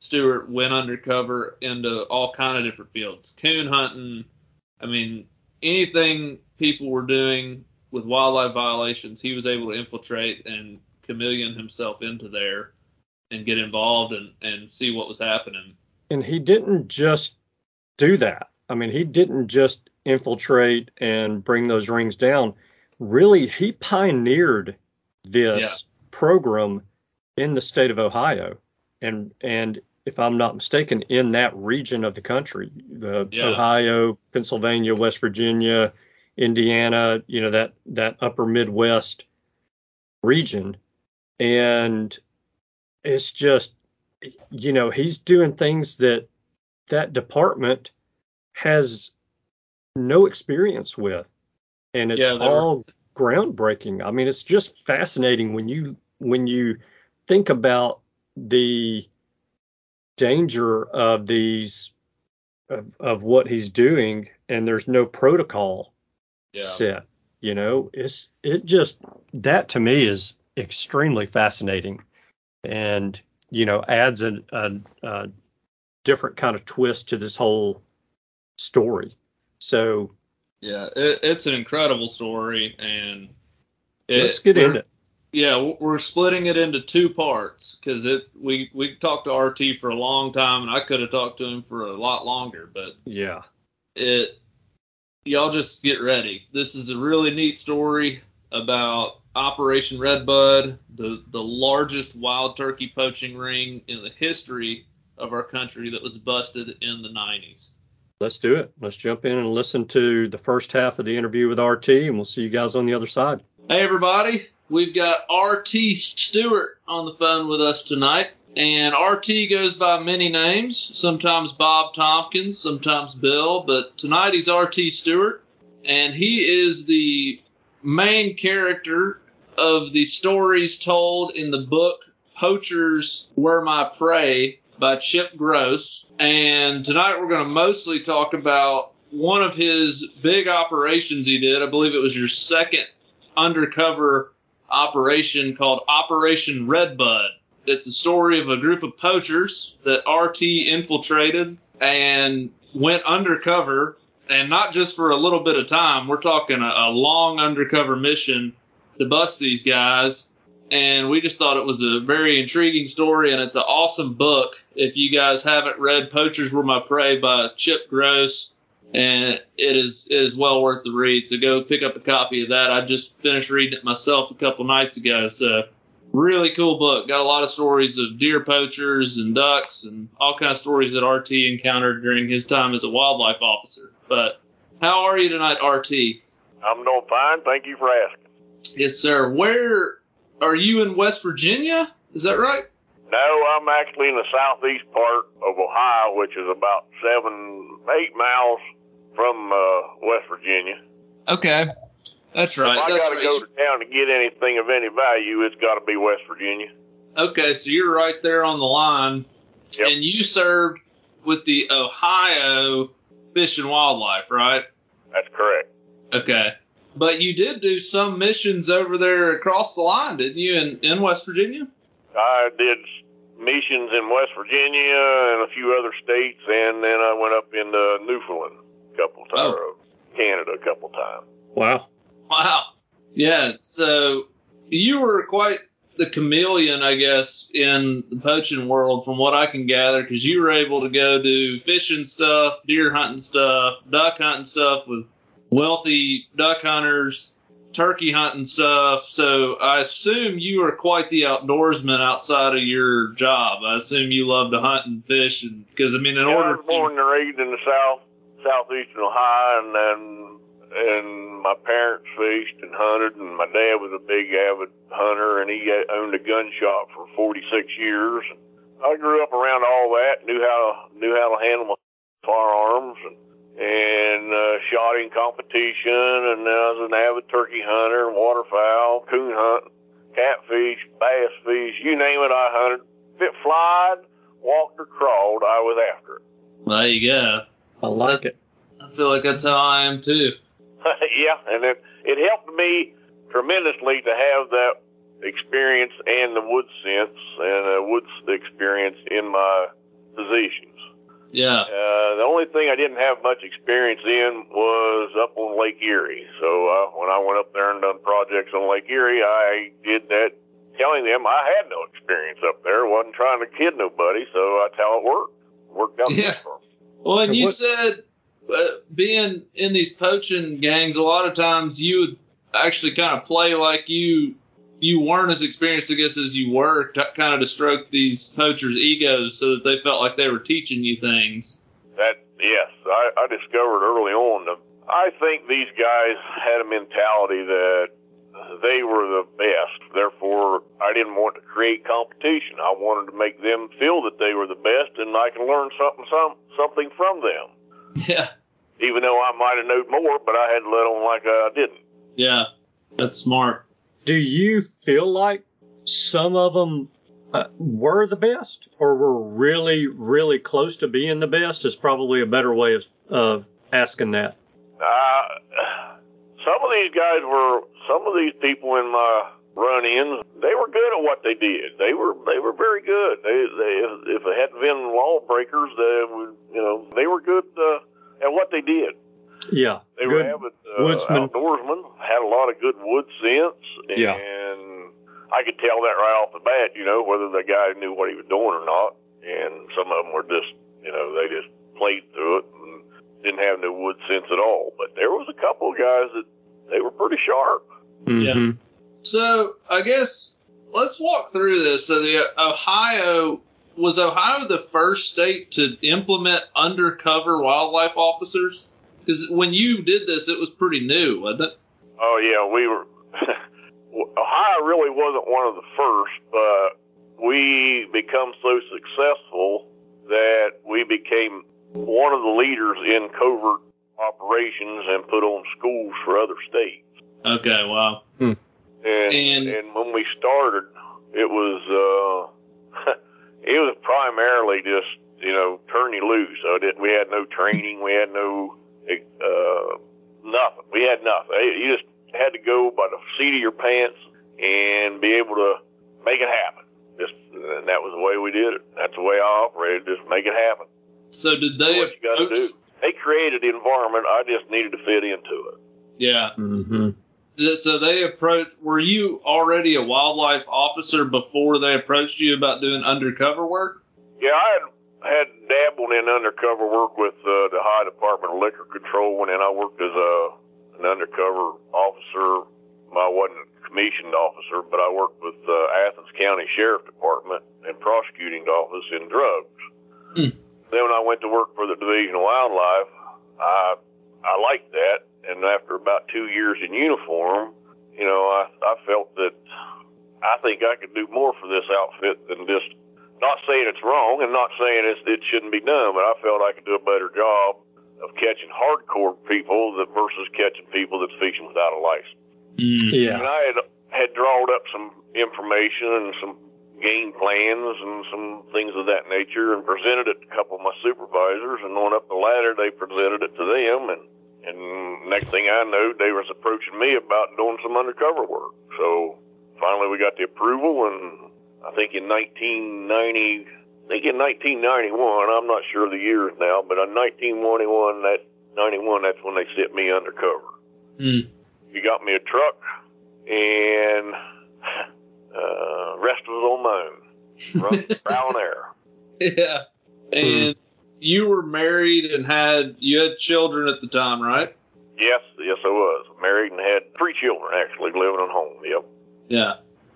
S1: Stewart went undercover into all kind of different fields, coon hunting. I mean, anything people were doing with wildlife violations, he was able to infiltrate and chameleon himself into there and get involved and, and see what was happening.
S4: and he didn't just do that. I mean, he didn't just infiltrate and bring those rings down. Really, he pioneered this
S1: Yeah.
S4: program in the state of Ohio, and and if I'm not mistaken, in that region of the country, the
S1: Yeah.
S4: Ohio, Pennsylvania, West Virginia, Indiana, you know that that upper Midwest region, and it's just you know he's doing things that that department has no experience with. And it's
S1: Yeah,
S4: all groundbreaking. I mean it's just fascinating when you when you think about the danger of these of, of what he's doing and there's no protocol
S1: Yeah.
S4: set You know, it's it just that to me is extremely fascinating, and you know adds a, a, a different kind of twist to this whole story. So
S1: Yeah, it, it's an incredible story, and it,
S4: let's get into it.
S1: Yeah, we're splitting it into two parts because it we we talked to RT for a long time, and I could have talked to him for a lot longer, but
S4: Yeah.
S1: it y'all just get ready. This is a really neat story about Operation Redbud, the the largest wild turkey poaching ring in the history of our country that was busted in the 90s.
S4: Let's do it. Let's jump in and listen to the first half of the interview with RT, and we'll see you guys on the other side.
S1: Hey everybody, we've got RT Stewart on the phone with us tonight. And RT goes by many names, sometimes Bob Tompkins, sometimes Bill, but tonight he's RT Stewart. And he is the main character of the stories told in the book Poachers Were My Prey by Chip Gross. And tonight we're going to mostly talk about one of his big operations he did. I believe it was your second undercover operation called Operation Redbud. It's a story of a group of poachers that RT infiltrated and went undercover, and not just for a little bit of time. We're talking a, a long undercover mission to bust these guys. And we just thought it was a very intriguing story, and it's an awesome book. If you guys haven't read Poachers Were My Prey by Chip Gross, and it is it is well worth the read. So go pick up a copy of that. I just finished reading it myself a couple nights ago. So really cool book. Got a lot of stories of deer poachers and ducks and all kind of stories that RT encountered during his time as a wildlife officer. But how are you tonight, RT?
S5: I'm doing fine. Thank you for asking.
S1: Yes, sir. Where are you in West Virginia? Is that right?
S5: No, I'm actually in the southeast part of Ohio, which is about seven, eight miles from uh, West Virginia.
S1: Okay. That's right.
S5: if I got to
S1: right.
S5: go to town to get anything of any value, it's got to be West Virginia.
S1: Okay, so you're right there on the line,
S5: Yep.
S1: and you served with the Ohio Fish and Wildlife, right?
S5: That's correct.
S1: Okay, but you did do some missions over there across the line, didn't you, in, in West Virginia?
S5: I did missions in West Virginia and a few other states, and then I went up into Newfoundland a couple oh. times,
S1: Oh.
S5: Canada a couple times.
S4: Wow.
S1: Wow. Yeah. So you were quite the chameleon, I guess, in the poaching world, from what I can gather, because you were able to go do fishing stuff, deer hunting stuff, duck hunting stuff with wealthy duck hunters, turkey hunting stuff. So I assume you are quite the outdoorsman outside of your job. I assume you love to hunt and fish, and because I mean, in
S5: Yeah, I
S1: order
S5: was born and raised in the south, southeastern Ohio, and then and my parents fished and hunted, and my dad was a big avid hunter, and he owned a gun shop for 46 years. I grew up around all that, knew how knew how to handle my firearms, and and uh, shot in competition, and I was an avid turkey hunter, waterfowl, coon hunt, catfish, bass fish, you name it, I hunted. If it flied, walked or crawled, I was after it.
S1: there you go.
S4: I like it.
S1: I feel like that's how I am too.
S5: yeah, and it it helped me tremendously to have that experience and the wood sense and the woods experience in my positions.
S1: Yeah.
S5: Uh, the only thing I didn't have much experience in was up on Lake Erie. So uh, when I went up there and done projects on Lake Erie, I did that telling them I had no experience up there. wasn't trying to kid nobody, so that's how it worked. Worked out
S1: Yeah.
S5: good.
S1: Well, and
S4: And
S1: you
S4: what-
S1: said being in these poaching gangs, a lot of times you would actually kind of play like you you weren't as experienced, I guess, as you were, t- kind of to stroke these poachers' egos so that they felt like they were teaching you things.
S5: That yes, I, I discovered early on. That I think these guys had a mentality that they were the best. Therefore, I didn't want to create competition. I wanted to make them feel that they were the best, and I can learn something some something from them.
S1: Yeah,
S5: Even though I might have known more, but I had to let on like I didn't.
S1: yeah, that's smart.
S4: Do you feel like some of them uh, were the best, or were really, really close to being the best? Is probably a better way of, of asking that.
S5: Uh, some of these guys were some of these people in my run-ins. They were good at what they did. They were they were very good. They they if it hadn't been lawbreakers, they would you know they were good uh, at what they did.
S4: Yeah.
S5: They were
S4: Good
S5: avid uh,
S4: woodsmen.
S5: outdoorsmen, had a lot of good wood sense, and
S4: Yeah.
S5: I could tell that right off the bat, you know, whether the guy knew what he was doing or not. And some of them were just, you know, they just played through it and didn't have no wood sense at all. But there was a couple of guys that they were pretty sharp.
S4: Mhm.
S1: So I guess let's walk through this. So the Ohio was Ohio the first state to implement undercover wildlife officers? Because when you did this, it was pretty new, wasn't it?
S5: Oh yeah, we were. Ohio really wasn't one of the first, but we become so successful that we became one of the leaders in covert operations and put on schools for other states.
S1: Okay, wow. Hmm.
S5: And
S1: And-
S5: and, when we started, it was uh, it was primarily just you know turn you loose. So that we had no training, we had no uh, nothing. We had nothing. You just had to go by the seat of your pants and be able to make it happen. Just and that was the way we did it. That's the way I operated. Just make it happen.
S1: So did they
S5: what you got to do. They created the environment. I just needed to fit into it.
S1: Yeah.
S4: Mhm.
S1: So they approached. Were you already a wildlife officer before they approached you about doing undercover work?
S5: Yeah, I had had dabbled in undercover work with uh, the Ohio Department of Liquor Control, and then I worked as a an undercover officer. I wasn't a commissioned officer, but I worked with uh, Athens County Sheriff Department and prosecuting office in drugs.
S1: Hmm.
S5: Then when I went to work for the Division of Wildlife, I I liked that, and after about two years in uniform, you know, I I felt that I think I could do more for this outfit than just not saying it's wrong and not saying it's, it shouldn't be done, but I felt I could do a better job of catching hardcore people that versus catching people that's fishing without a license. Mm. And
S4: Yeah.
S5: I had had drawn up some information and some game plans and some things of that nature and presented it to a couple of my supervisors and going up the ladder they presented it to them and and next thing I know they was approaching me about doing some undercover work. So finally we got the approval and I think in 1990 I think in 1991 I'm not sure of the years now but in 1991 that 91 that's when they sent me undercover you got me a truck, and uh, rest was on my own. Trial and.
S1: Yeah. And you were married and had you had children at the time, right?
S5: Yes, yes, I was married and had three children actually living at home. Yep.
S1: Yeah.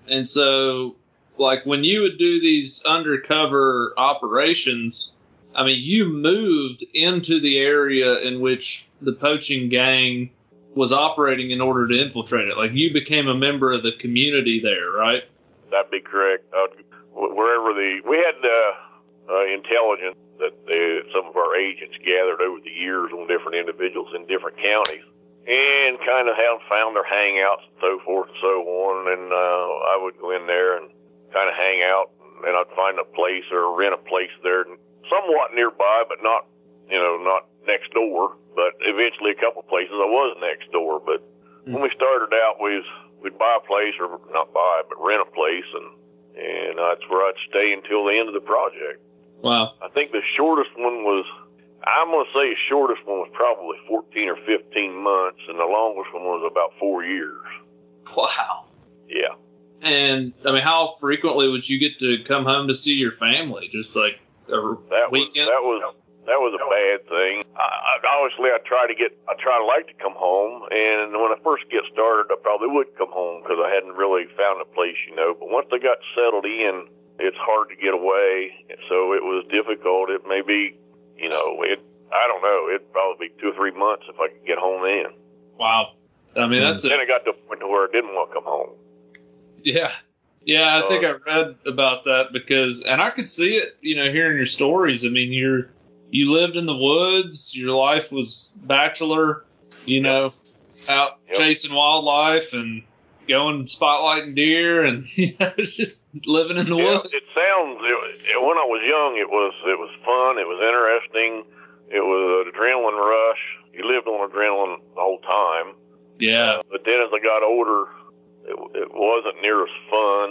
S1: And so, like, when you would do these undercover operations, I mean, you moved into the area in which the poaching gang was operating in order to infiltrate it. Like, you became a member of the community there, right?
S5: That'd be correct. Uh, wherever the we had uh, uh, intelligence that the, some of our agents gathered over the years on different individuals in different counties, and kind of have found their hangouts and so forth and so on. And uh, I would go in there and kind of hang out, and I'd find a place or rent a place there, somewhat nearby, but not you know not next door. But eventually, a couple places I was next door. But when we started out, we was, we'd buy a place or not buy, but rent a place, and and that's where I'd stay until the end of the project.
S1: Wow.
S5: I think the shortest one was, I'm going to say the shortest one was probably 14 or 15 months, and the longest one was about four years.
S1: Wow.
S5: Yeah.
S1: And I mean, how frequently would you get to come home to see your family? Just like a
S5: That was
S1: weekend?
S5: that was that was a bad thing. I, I, obviously, I try to get I try to like to come home, and when I first get started, I probably would come home because I hadn't really found a place, you know. But once I got settled in, it's hard to get away, so it was difficult. It may be, you know, it I don't know. It'd probably be two or three months if I could get home then.
S1: wow. I mean, that's
S5: Then
S1: a,
S5: it got to a point where I didn't want to come home.
S1: yeah. Yeah, I think uh, I read about that because, and I could see it, you know, hearing your stories. I mean, you're, you lived in the woods, your life was bachelor, you know, out
S5: Yep.
S1: chasing wildlife and going spotlighting deer and, you know, just living in the
S5: Yeah,
S1: woods.
S5: it sounds. It, when I was young, it was it was fun. It was interesting. It was an adrenaline rush. You lived on adrenaline the whole time.
S1: Yeah.
S5: Uh, but then as I got older, it, it wasn't near as fun,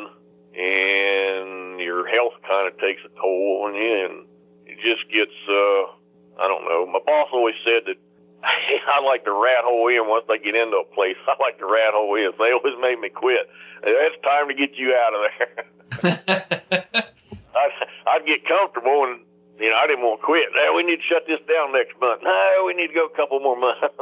S5: and your health kind of takes a toll on you, and it just gets, uh, I don't know. My boss always said that I like to rat hole in once they get into a place. I like to rat hole in. They always made me quit. It's time to get you out of there. I'd, I'd get comfortable and you know, I didn't want to quit. Hey, we need to shut this down next month. No, we need to go a couple more months.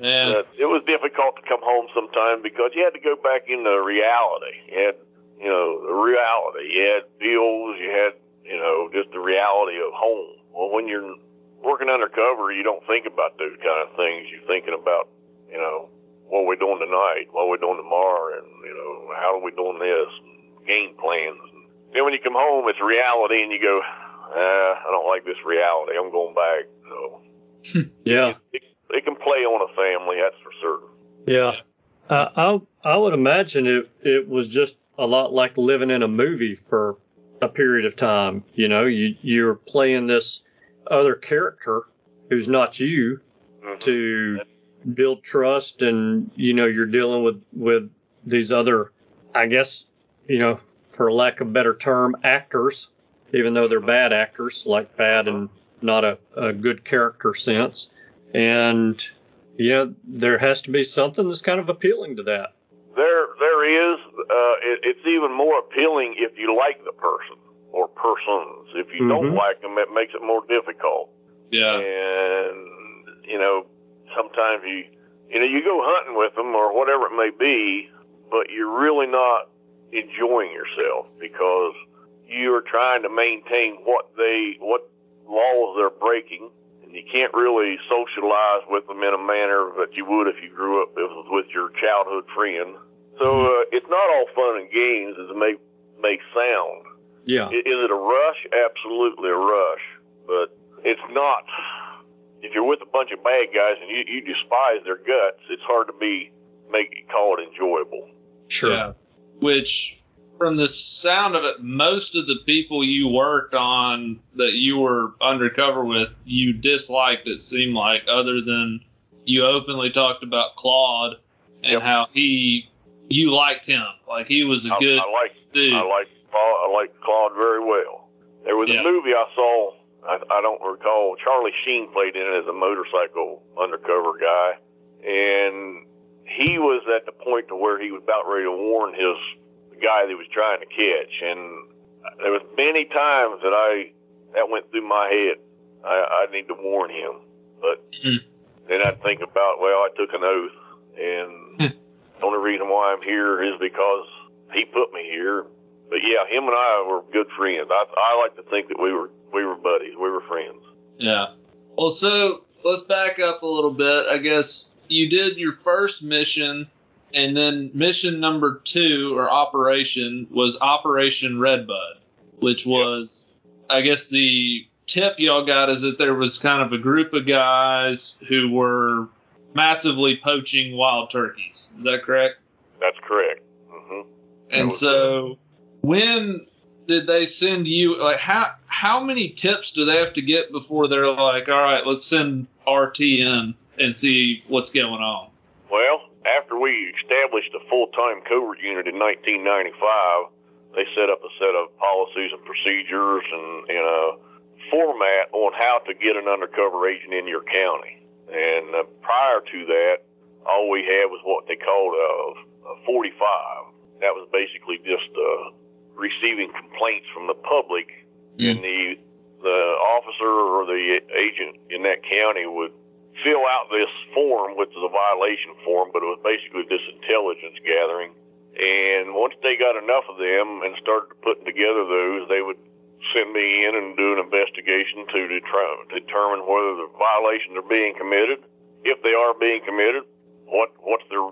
S1: yeah.
S5: Uh, it was difficult to come home sometimes because you had to go back into reality. You had, you know, the reality. You had bills. You had, you know, just the reality of home. Well, when you're working undercover, you don't think about those kind of things. You're thinking about, you know, what we're we doing tonight? What we're we doing tomorrow? And, you know, how are we doing this? Game plans. Then when you come home, it's reality, and you go, uh, I don't like this reality. I'm going back. So
S4: yeah,
S5: it, it can play on a family, that's for certain.
S4: Yeah, uh, I I would imagine it it was just a lot like living in a movie for a period of time. You know, you you're playing this other character who's not you
S5: Mhm.
S4: to build trust, and you know you're dealing with with these other, I guess, you know, for lack of a better term, actors, even though they're bad actors, like bad and not a, a good character sense. And yeah, there has to be something that's kind of appealing to that.
S5: There, there is. Uh, it, it's even more appealing if you like the person or persons. If you don't
S4: Mhm.
S5: like them, it makes it more difficult.
S1: Yeah.
S5: And you know, sometimes you, you know, you go hunting with them or whatever it may be, but you're really not enjoying yourself because you are trying to maintain what they, what laws they're breaking, and you can't really socialize with them in a manner that you would if you grew up with your childhood friend. So uh, it's not all fun and games as it may may sound.
S4: Yeah.
S5: Is it a rush? Absolutely a rush, but it's not. If you're with a bunch of bad guys and you, you despise their guts, it's hard to be make call it enjoyable.
S4: Sure.
S1: Yeah. Which, from the sound of it, most of the people you worked on that you were undercover with, you disliked. It seemed like, other than you openly talked about Claude and
S5: Yep.
S1: how he, you liked him, like he was a
S5: I,
S1: good
S5: I like
S1: dude.
S5: I like Claude, I like Claude very well. There was
S1: Yeah.
S5: a movie I saw. I, I don't recall. Charlie Sheen played in it as a motorcycle undercover guy, and he was at the point to where he was about ready to warn his the guy that he was trying to catch. And there was many times that I that went through my head. I, I need to warn him, but
S1: Mhm.
S5: then I'd think about well, I took an oath, and the only reason why I'm here is because he put me here. But yeah, him and I were good friends. I I like to think that we were we were buddies. We were friends.
S1: Yeah. Well, so let's back up a little bit. I guess you did your first mission, and then mission number two or operation was Operation Redbud, which was, I guess, the tip y'all got is that there was kind of a group of guys who were massively poaching wild turkeys. Is that correct?
S5: That's correct. Mm-hmm.
S1: And so, when did they send you? Like, how how many tips do they have to get before they're like, all right, let's send RT in and see what's going on?
S5: Well, after we established a full-time covert unit in 1995, they set up a set of policies and procedures and, and a format on how to get an undercover agent in your county. And uh, prior to that, all we had was what they called a, a 45. That was basically just uh, receiving complaints from the public, and the the officer or the agent in that county would fill out this form, which is a violation form, but it was basically this intelligence gathering. And once they got enough of them and started putting together those, they would send me in and do an investigation to detri- determine whether the violations are being committed. If they are being committed, what what's their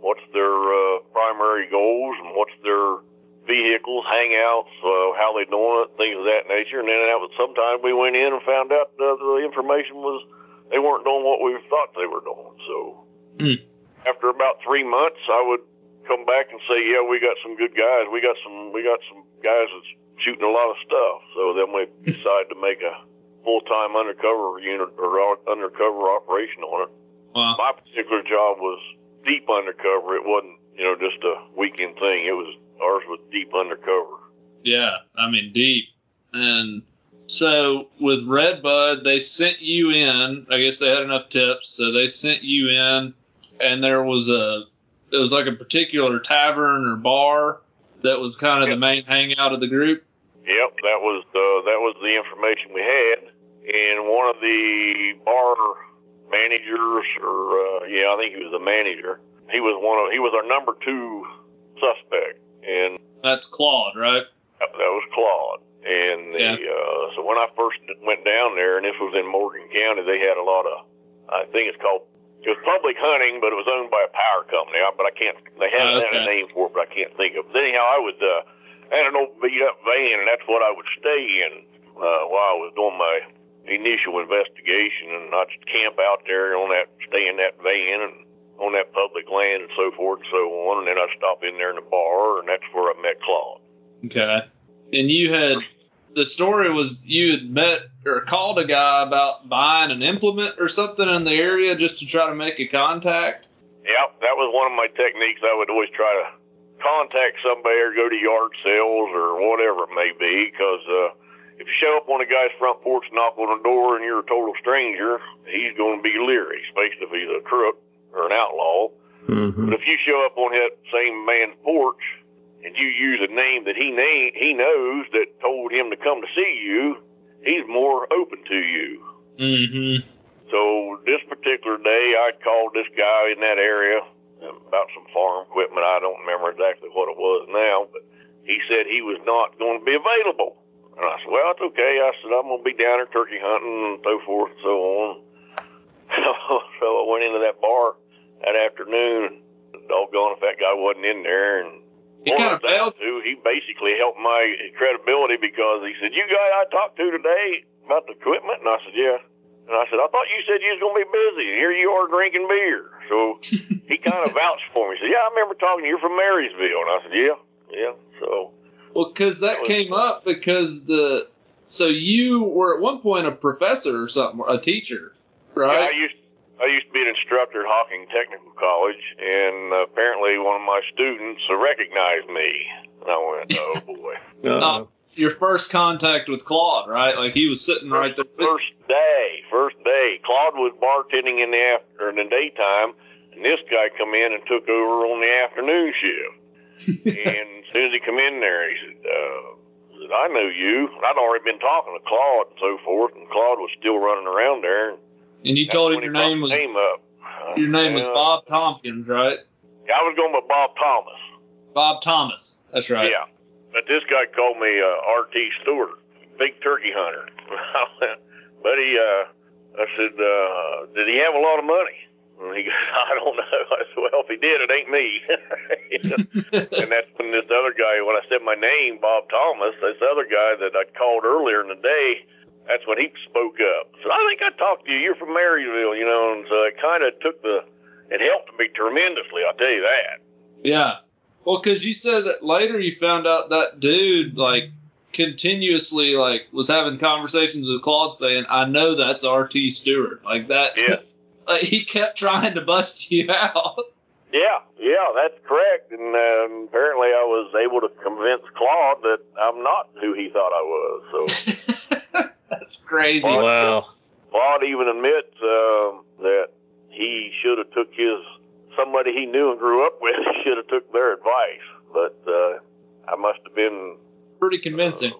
S5: what's their uh, primary goals and what's their vehicles, hangouts, uh, how they're doing it, things of that nature. And then that was sometimes we went in and found out uh, the information was they weren't doing what we thought they were doing. So
S1: Hmm.
S5: after about three months, I would come back and say, yeah, we got some good guys. We got some we got some guys that's shooting a lot of stuff. So then we decided to make a full time undercover unit or uh, undercover operation on it.
S1: Wow.
S5: My particular job was deep undercover. It wasn't, you know, just a weekend thing. It was ours was deep undercover.
S1: Yeah, I mean deep. And so with Redbud, they sent you in. I guess they had enough tips, so they sent you in, and there was a it was like a particular tavern or bar that was kind of the main hangout of the group.
S5: Yep, that was uh, that was the information we had. And one of the bar managers, or uh, yeah, I think he was the manager. He was one of he was our number two suspect, and
S1: That's Claude, right?
S5: that was Claude. And the,
S1: Yeah.
S5: uh, so when I first went down there, and this was in Morgan County, they had a lot of, I think it's called, it was public hunting, but it was owned by a power company. I- But I can't, they had,
S1: Oh,
S5: had a name for it, but I can't think of it. But anyhow, I would, uh, I had an old beat up van, and that's what I would stay in uh, while I was doing my initial investigation, and I'd camp out there on that, stay in that van, and on that public land and so forth and so on, and then I stopped in there in the bar, and that's where I met Claude.
S1: Okay. And you had the story was you had met or called a guy about buying an implement or something in the area just to try to make a contact.
S5: Yep, that was one of my techniques. I would always try to contact somebody or go to yard sales or whatever it may be, because uh, if you show up on a guy's front porch, knock on the door, and you're a total stranger, he's going to be leery, especially if he's a crook or an outlaw.
S4: Mm-hmm.
S5: But if you show up on that same man's porch and you use a name that he name he knows that told him to come to see you, he's more open to you.
S1: Mm-hmm.
S5: So this particular day, I called this guy in that area about some farm equipment. I don't remember exactly what it was now, but he said he was not going to be available. And I said, well, it's okay. I said, I'm going to be down there turkey hunting and so forth and so on. so I went into that bar that afternoon. Doggone if that guy wasn't in there. And
S1: He kind of failed.
S5: to, he basically helped my credibility because he said, you guy I talked to today about the equipment? And I said, yeah. And I said, I thought you said you was going to be busy. And here you are drinking beer. So he kind of vouched for me. He said, yeah, I remember talking to you. You're from Marysville. And I said, yeah, yeah. So,
S1: Well, because that came up because the so you were at one point a professor or something, a teacher,
S5: yeah, I
S1: right?
S5: used I used to be an instructor at Hocking Technical College, and uh, apparently one of my students uh, recognized me. And I went, oh boy.
S4: Uh,
S1: Your first contact with Claude, right? Like he was sitting right there.
S5: First day, first day. Claude was bartending in the after in the daytime, and this guy come in and took over on the afternoon shift. and as soon as he come in there, he said, uh, said, I know you. I'd already been talking to Claude and so forth, and Claude was still running around there. And
S1: And you told him your name was
S5: name
S1: your name was Bob Tompkins, right?
S5: Yeah, I was going by Bob Thomas.
S1: Bob Thomas. That's right.
S5: Yeah. But this guy called me uh, R.T. Stewart, big turkey hunter. but he, uh, I said, uh, did he have a lot of money? And he goes, I don't know. I said, well, if he did, it ain't me. and that's when this other guy, when I said my name, Bob Thomas, this other guy that I called earlier in the day, that's when he spoke up. So I think I talked to you. You're from Maryville, you know, and so it kind of took the, it helped me tremendously. I'll tell you that.
S1: Yeah. Well, because you said that later you found out that dude like continuously like was having conversations with Claude saying, "I know that's R.T. Stewart." Like that.
S5: Yeah.
S1: Like he kept trying to bust you out.
S5: Yeah, yeah, that's correct. And um, apparently, I was able to convince Claude that I'm not who he thought I was. So
S1: That's crazy.
S4: wow.
S5: Claude even admits um, that he should have took his somebody he knew and grew up with. He should have took their advice. But uh, I must have been
S1: Pretty convincing.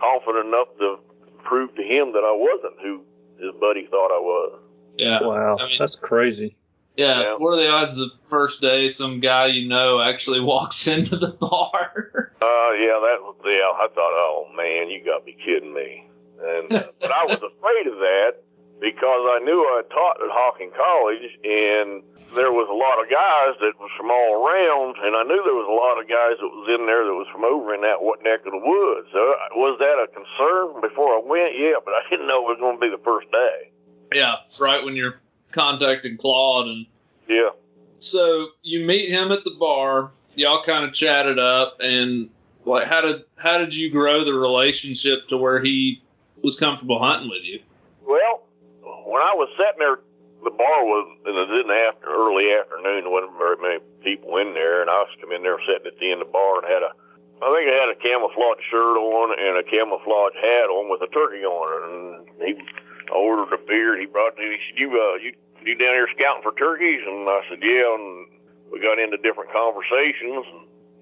S5: confident enough to prove to him that I wasn't who his buddy thought I was.
S1: Yeah.
S4: Wow.
S1: I mean-
S4: That's crazy.
S1: Yeah.
S5: Yeah.
S1: What are the odds the first day some guy you know actually walks into the bar?
S5: Uh, yeah, that was, yeah, I thought, oh man, you got to be kidding me. And, uh, but I was afraid of that because I knew I taught at Hocking College and there was a lot of guys that was from all around and I knew there was a lot of guys that was in there that was from over in that what neck of the woods. So uh, was that a concern before I went? Yeah, but I didn't know it was going to be the first day.
S1: yeah. Right when you're contacting Claude and
S5: Yeah.
S1: so you meet him at the bar y'all kind of chatted up and like how did how did you grow the relationship to where he was comfortable hunting with you
S5: Well, when I was sitting there the bar was in the after, early afternoon. There wasn't very many people in there, and I was coming in there sitting at the end of the bar and had a I think I had a camouflage shirt on and a camouflage hat on with a turkey on it. And he ordered a beer. And he brought me. He said, "You uh, you you down here scouting for turkeys?" And I said, "Yeah." And we got into different conversations.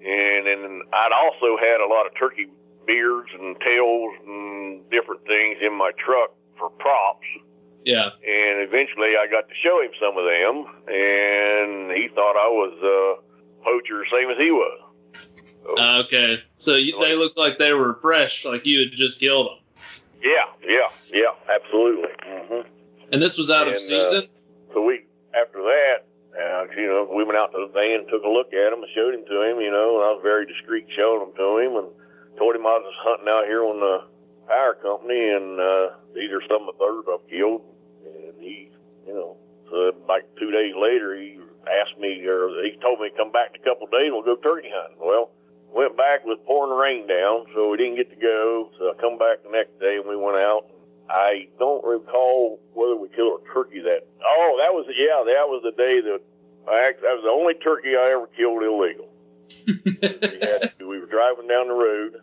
S5: And then I'd also had a lot of turkey beards and tails and different things in my truck for props.
S1: Yeah.
S5: And eventually I got to show him some of them, and he thought I was a poacher, same as he was. So,
S1: Uh, okay. So you, they looked like they were fresh, like you had just killed them.
S5: yeah, yeah, yeah, absolutely. hmm
S1: And this was out of
S5: And, uh,
S1: season.
S5: So we, after that, uh, you know, we went out to the van, and took a look at him, and showed him to him. You know, and I was very discreet showing them to him, and told him I was hunting out here on the power company, and uh, these are some of the birds I've killed. And he, you know, so like two days later, he asked me, or he told me to come back in a couple of days, we'll go turkey hunting. Well, went back with pouring rain down, so we didn't get to go. So I come back the next day, and we went out. I don't recall whether we killed a turkey that. Oh, that was yeah, that was the day that I that was the only turkey I ever killed illegal. we, had, we were driving down the road,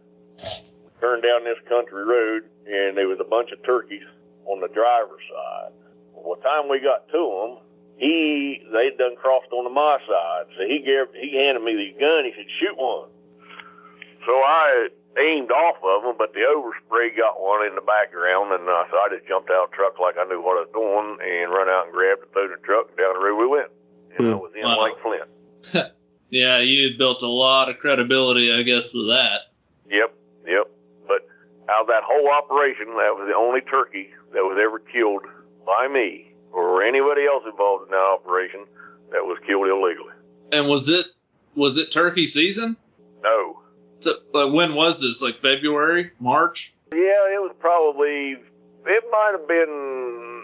S5: turned down this country road, and there was a bunch of turkeys on the driver's side. Well, the time we got to them, he they'd done crossed on the my side, so he gave he handed me the gun. He said, "Shoot one." So I aimed off of him, but the overspray got one in the background, and uh, so I just jumped out of the truck like I knew what I was doing, and run out and grabbed it, threw the truck, and down the road we went. And I
S4: Hmm.
S5: was in
S1: Wow.
S5: like Flint.
S1: yeah, you built a lot of credibility, I guess, with that.
S5: Yep, yep. Out of that whole operation, that was the only turkey that was ever killed by me or anybody else involved in that operation that was killed illegally.
S1: And was it was it turkey season?
S5: No.
S1: So like when was this? Like February, March?
S5: Yeah, it was probably. It might have been.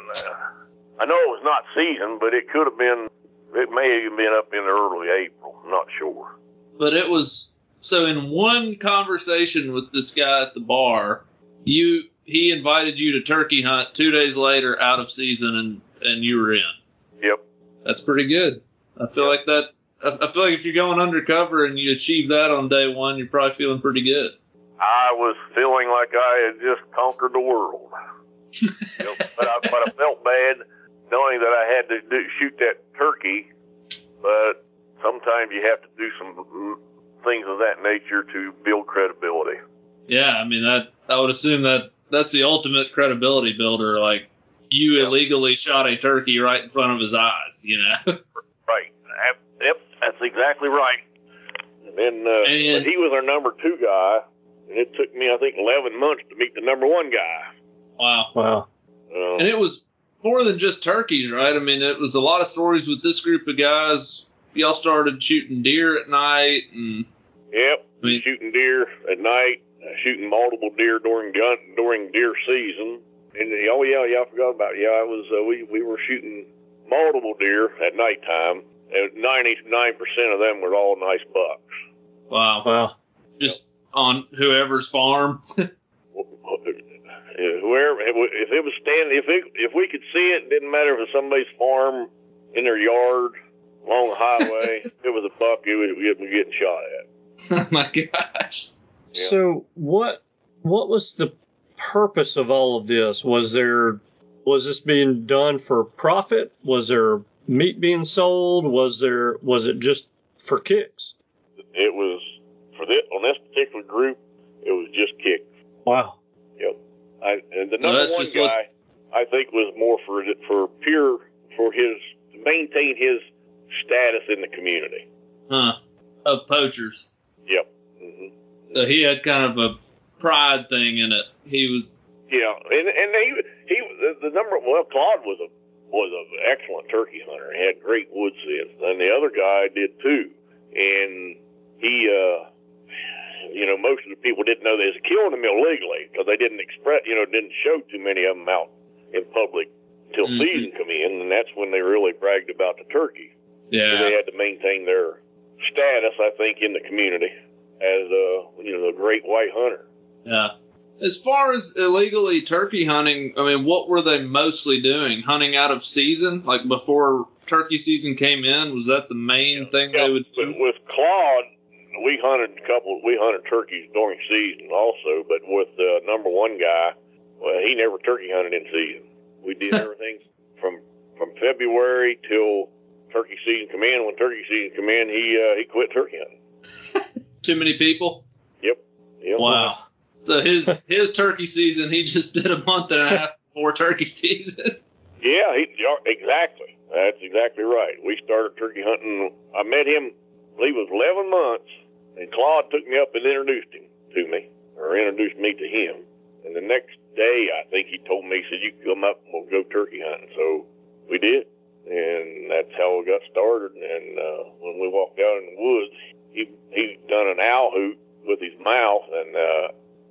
S5: I know it was not season, but it could have been. It may have even been up in early April. I'm not sure.
S1: But it was so in one conversation with this guy at the bar, you he invited you to turkey hunt two days later out of season and and you were in.
S5: Yep.
S1: That's pretty good. I feel like that. I I feel like if you're going undercover and you achieve that on day one, you're probably feeling pretty good.
S5: I was feeling like I had just conquered the world. You know, but, I, but I felt bad knowing that I had to do, shoot that turkey. But sometimes you have to do some things of that nature to build credibility.
S1: Yeah, I mean that. I would assume that that's the ultimate credibility builder. Like you
S5: Yeah.
S1: illegally shot a turkey right in front of his eyes. You know.
S5: Right. Yep, Yep. That's exactly right. And uh,
S1: And-
S5: but he was our number two guy, and it took me I think 11 months to meet the number one guy.
S1: wow.
S4: Wow.
S5: Uh,
S1: And it was more than just turkeys, right? I mean, it was a lot of stories with this group of guys. Y'all started shooting deer at night, and
S5: Yep,
S1: I mean-
S5: shooting deer at night, uh, shooting multiple deer during gun during deer season. And uh, oh yeah, yeah, I forgot about it. yeah. It was uh, we we were shooting multiple deer at nighttime. And ninety nine percent of them were all nice bucks.
S1: wow,
S4: Wow.
S1: just on whoever's farm.
S5: Whoever, if it was standing, if it, if we could see it, it didn't matter if it was somebody's farm in their yard, along the highway. if it was a buck, it was we'd be getting shot at.
S1: oh my gosh.
S4: So what what was the purpose of all of this? Was there was this being done for profit? Was there meat being sold? Was there was it just for kicks?
S5: It was for this on this particular group. It was just kick.
S4: Wow.
S5: I, and the number
S1: that's
S5: one
S1: just what-
S5: guy, I think, was more for for pure for his to maintain his status in the community.
S1: Huh. Of poachers.
S5: Yep. hmm
S1: So he had kind of a pride thing in it. He was
S5: Yeah, and and he he the, the number well Claude was a was an excellent turkey hunter. He had great wood sense, and the other guy did too. And he, uh, you know, most of the people didn't know they was killing them illegally because they didn't express, you know, didn't show too many of them out in public until
S1: Mhm.
S5: season come in, and that's when they really bragged about the turkey. So
S1: yeah.
S5: they had to maintain their status, I think, in the community as uh, you know, a great white hunter.
S1: Yeah. As far as illegally turkey hunting, I mean, what were they mostly doing? Hunting out of season, like before turkey season came in? Was that the main thing
S5: Yeah,
S1: they would do?
S5: with Claude, we hunted a couple. We hunted turkeys during season also, but with the number one guy, well, he never turkey hunted in season. We did everything from from February till turkey season come in. When turkey season come in, he uh, he quit turkey hunting.
S1: Too many people?
S5: Yep. Yep.
S1: Wow. So his his turkey season, he just did a month and a half before turkey season.
S5: Yeah, he exactly. That's exactly right. We started turkey hunting. I met him. I believe it was 11 months, and Claude took me up and introduced him to me, or introduced me to him. And the next day, I think he told me, he said, "You can come up and we'll go turkey hunting." So we did, and that's how we got started. And uh, when we walked out in the woods, he he done an owl hoot with his mouth, and uh,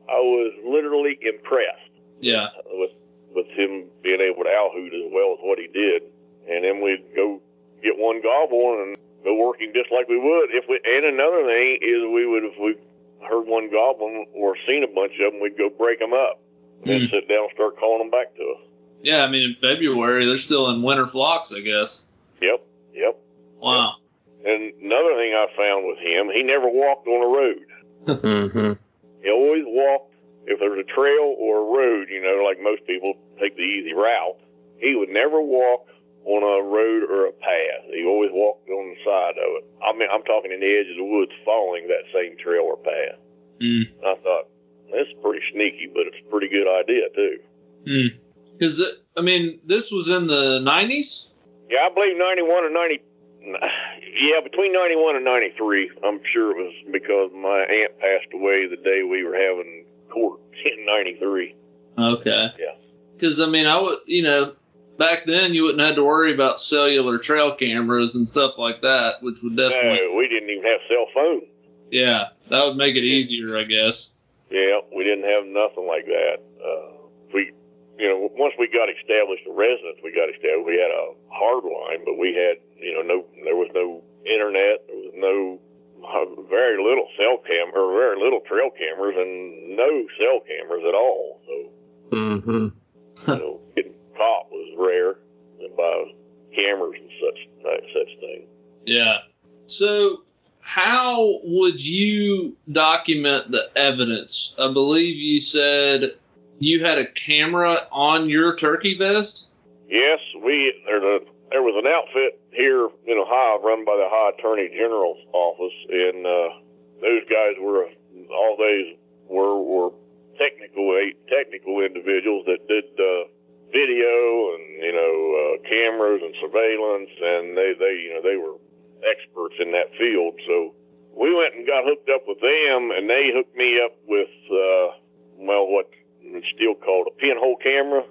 S5: I was literally impressed
S1: Yeah.
S5: with with him being able to owl hoot as well as what he did. And then we'd go get one gobble and go working just like we would if we. And another thing is we would if we heard one gobbling or seen a bunch of them, we'd go break them up. And then
S1: Hmm.
S5: sit down and start calling them back to us.
S1: Yeah, I mean in February they're still in winter flocks, I guess.
S5: Yep, yep.
S1: Wow.
S5: And another thing I found with him, he never walked on a road.
S4: Mm-hmm.
S5: He always walked if there's a trail or a road, you know, like most people take the easy route. He would never walk on a road or a path. He always walked on the side of it. I mean, I'm talking in the edge of the woods, following that same trail or path.
S1: Mm.
S5: I thought that's pretty sneaky, but it's a pretty good idea too.
S1: Mm. Because I mean, this was in the '90s.
S5: Yeah, I believe 91 or 90. Yeah, between 91 and 93. I'm sure it was because my aunt passed away the day we were having court in 93.
S1: Okay.
S5: Yeah.
S1: Because I mean, I would, you know, back then you wouldn't have to worry about cellular trail cameras and stuff like that, which would definitely,
S5: No, we didn't even have cell phones.
S1: yeah, that would make it easier, I guess.
S5: Yeah, we didn't have nothing like that. Uh, we, you know, once we got established a residence, we got established. We had a hard line, but we had, you know, no, there was no internet. There was no, uh, very little cell cam or very little trail cameras and no cell cameras at all. So,
S4: Mm-hmm.
S5: you know, getting caught was rare and by cameras and such such thing.
S1: Yeah. So, how would you document the evidence? I believe you said you had a camera on your turkey vest.
S5: Yes, we there's a there was an outfit here in Ohio run by the Ohio Attorney General's office, and uh, those guys were all these were were technical technical individuals that did uh, video and you know uh, cameras and surveillance, and they they you know they were experts in that field. So we went and got hooked up with them, and they hooked me up with uh, well what it's still called a pinhole camera.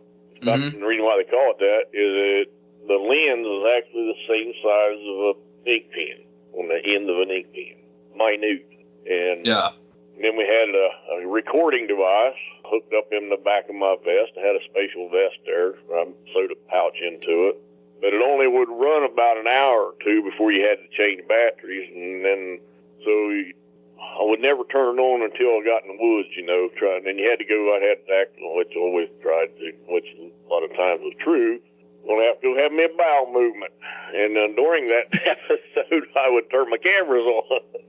S1: Mhm.
S5: The reason why they call it that is that the lens is actually the same size of a ink pen on the end of an ink pen, minute. And
S1: Yeah.
S5: then we had a, a recording device hooked up in the back of my vest. I had a spatial vest there. I sewed a pouch into it. But it only would run about an hour or two before you had to change batteries. And then, so you, I would never turn it on until I got in the woods, you know. Try, and then you had to go out, had to act, which I always tried to, which a lot of times was true. Gonna have to go have me a bowel movement. And uh, during that episode, I would turn my cameras on.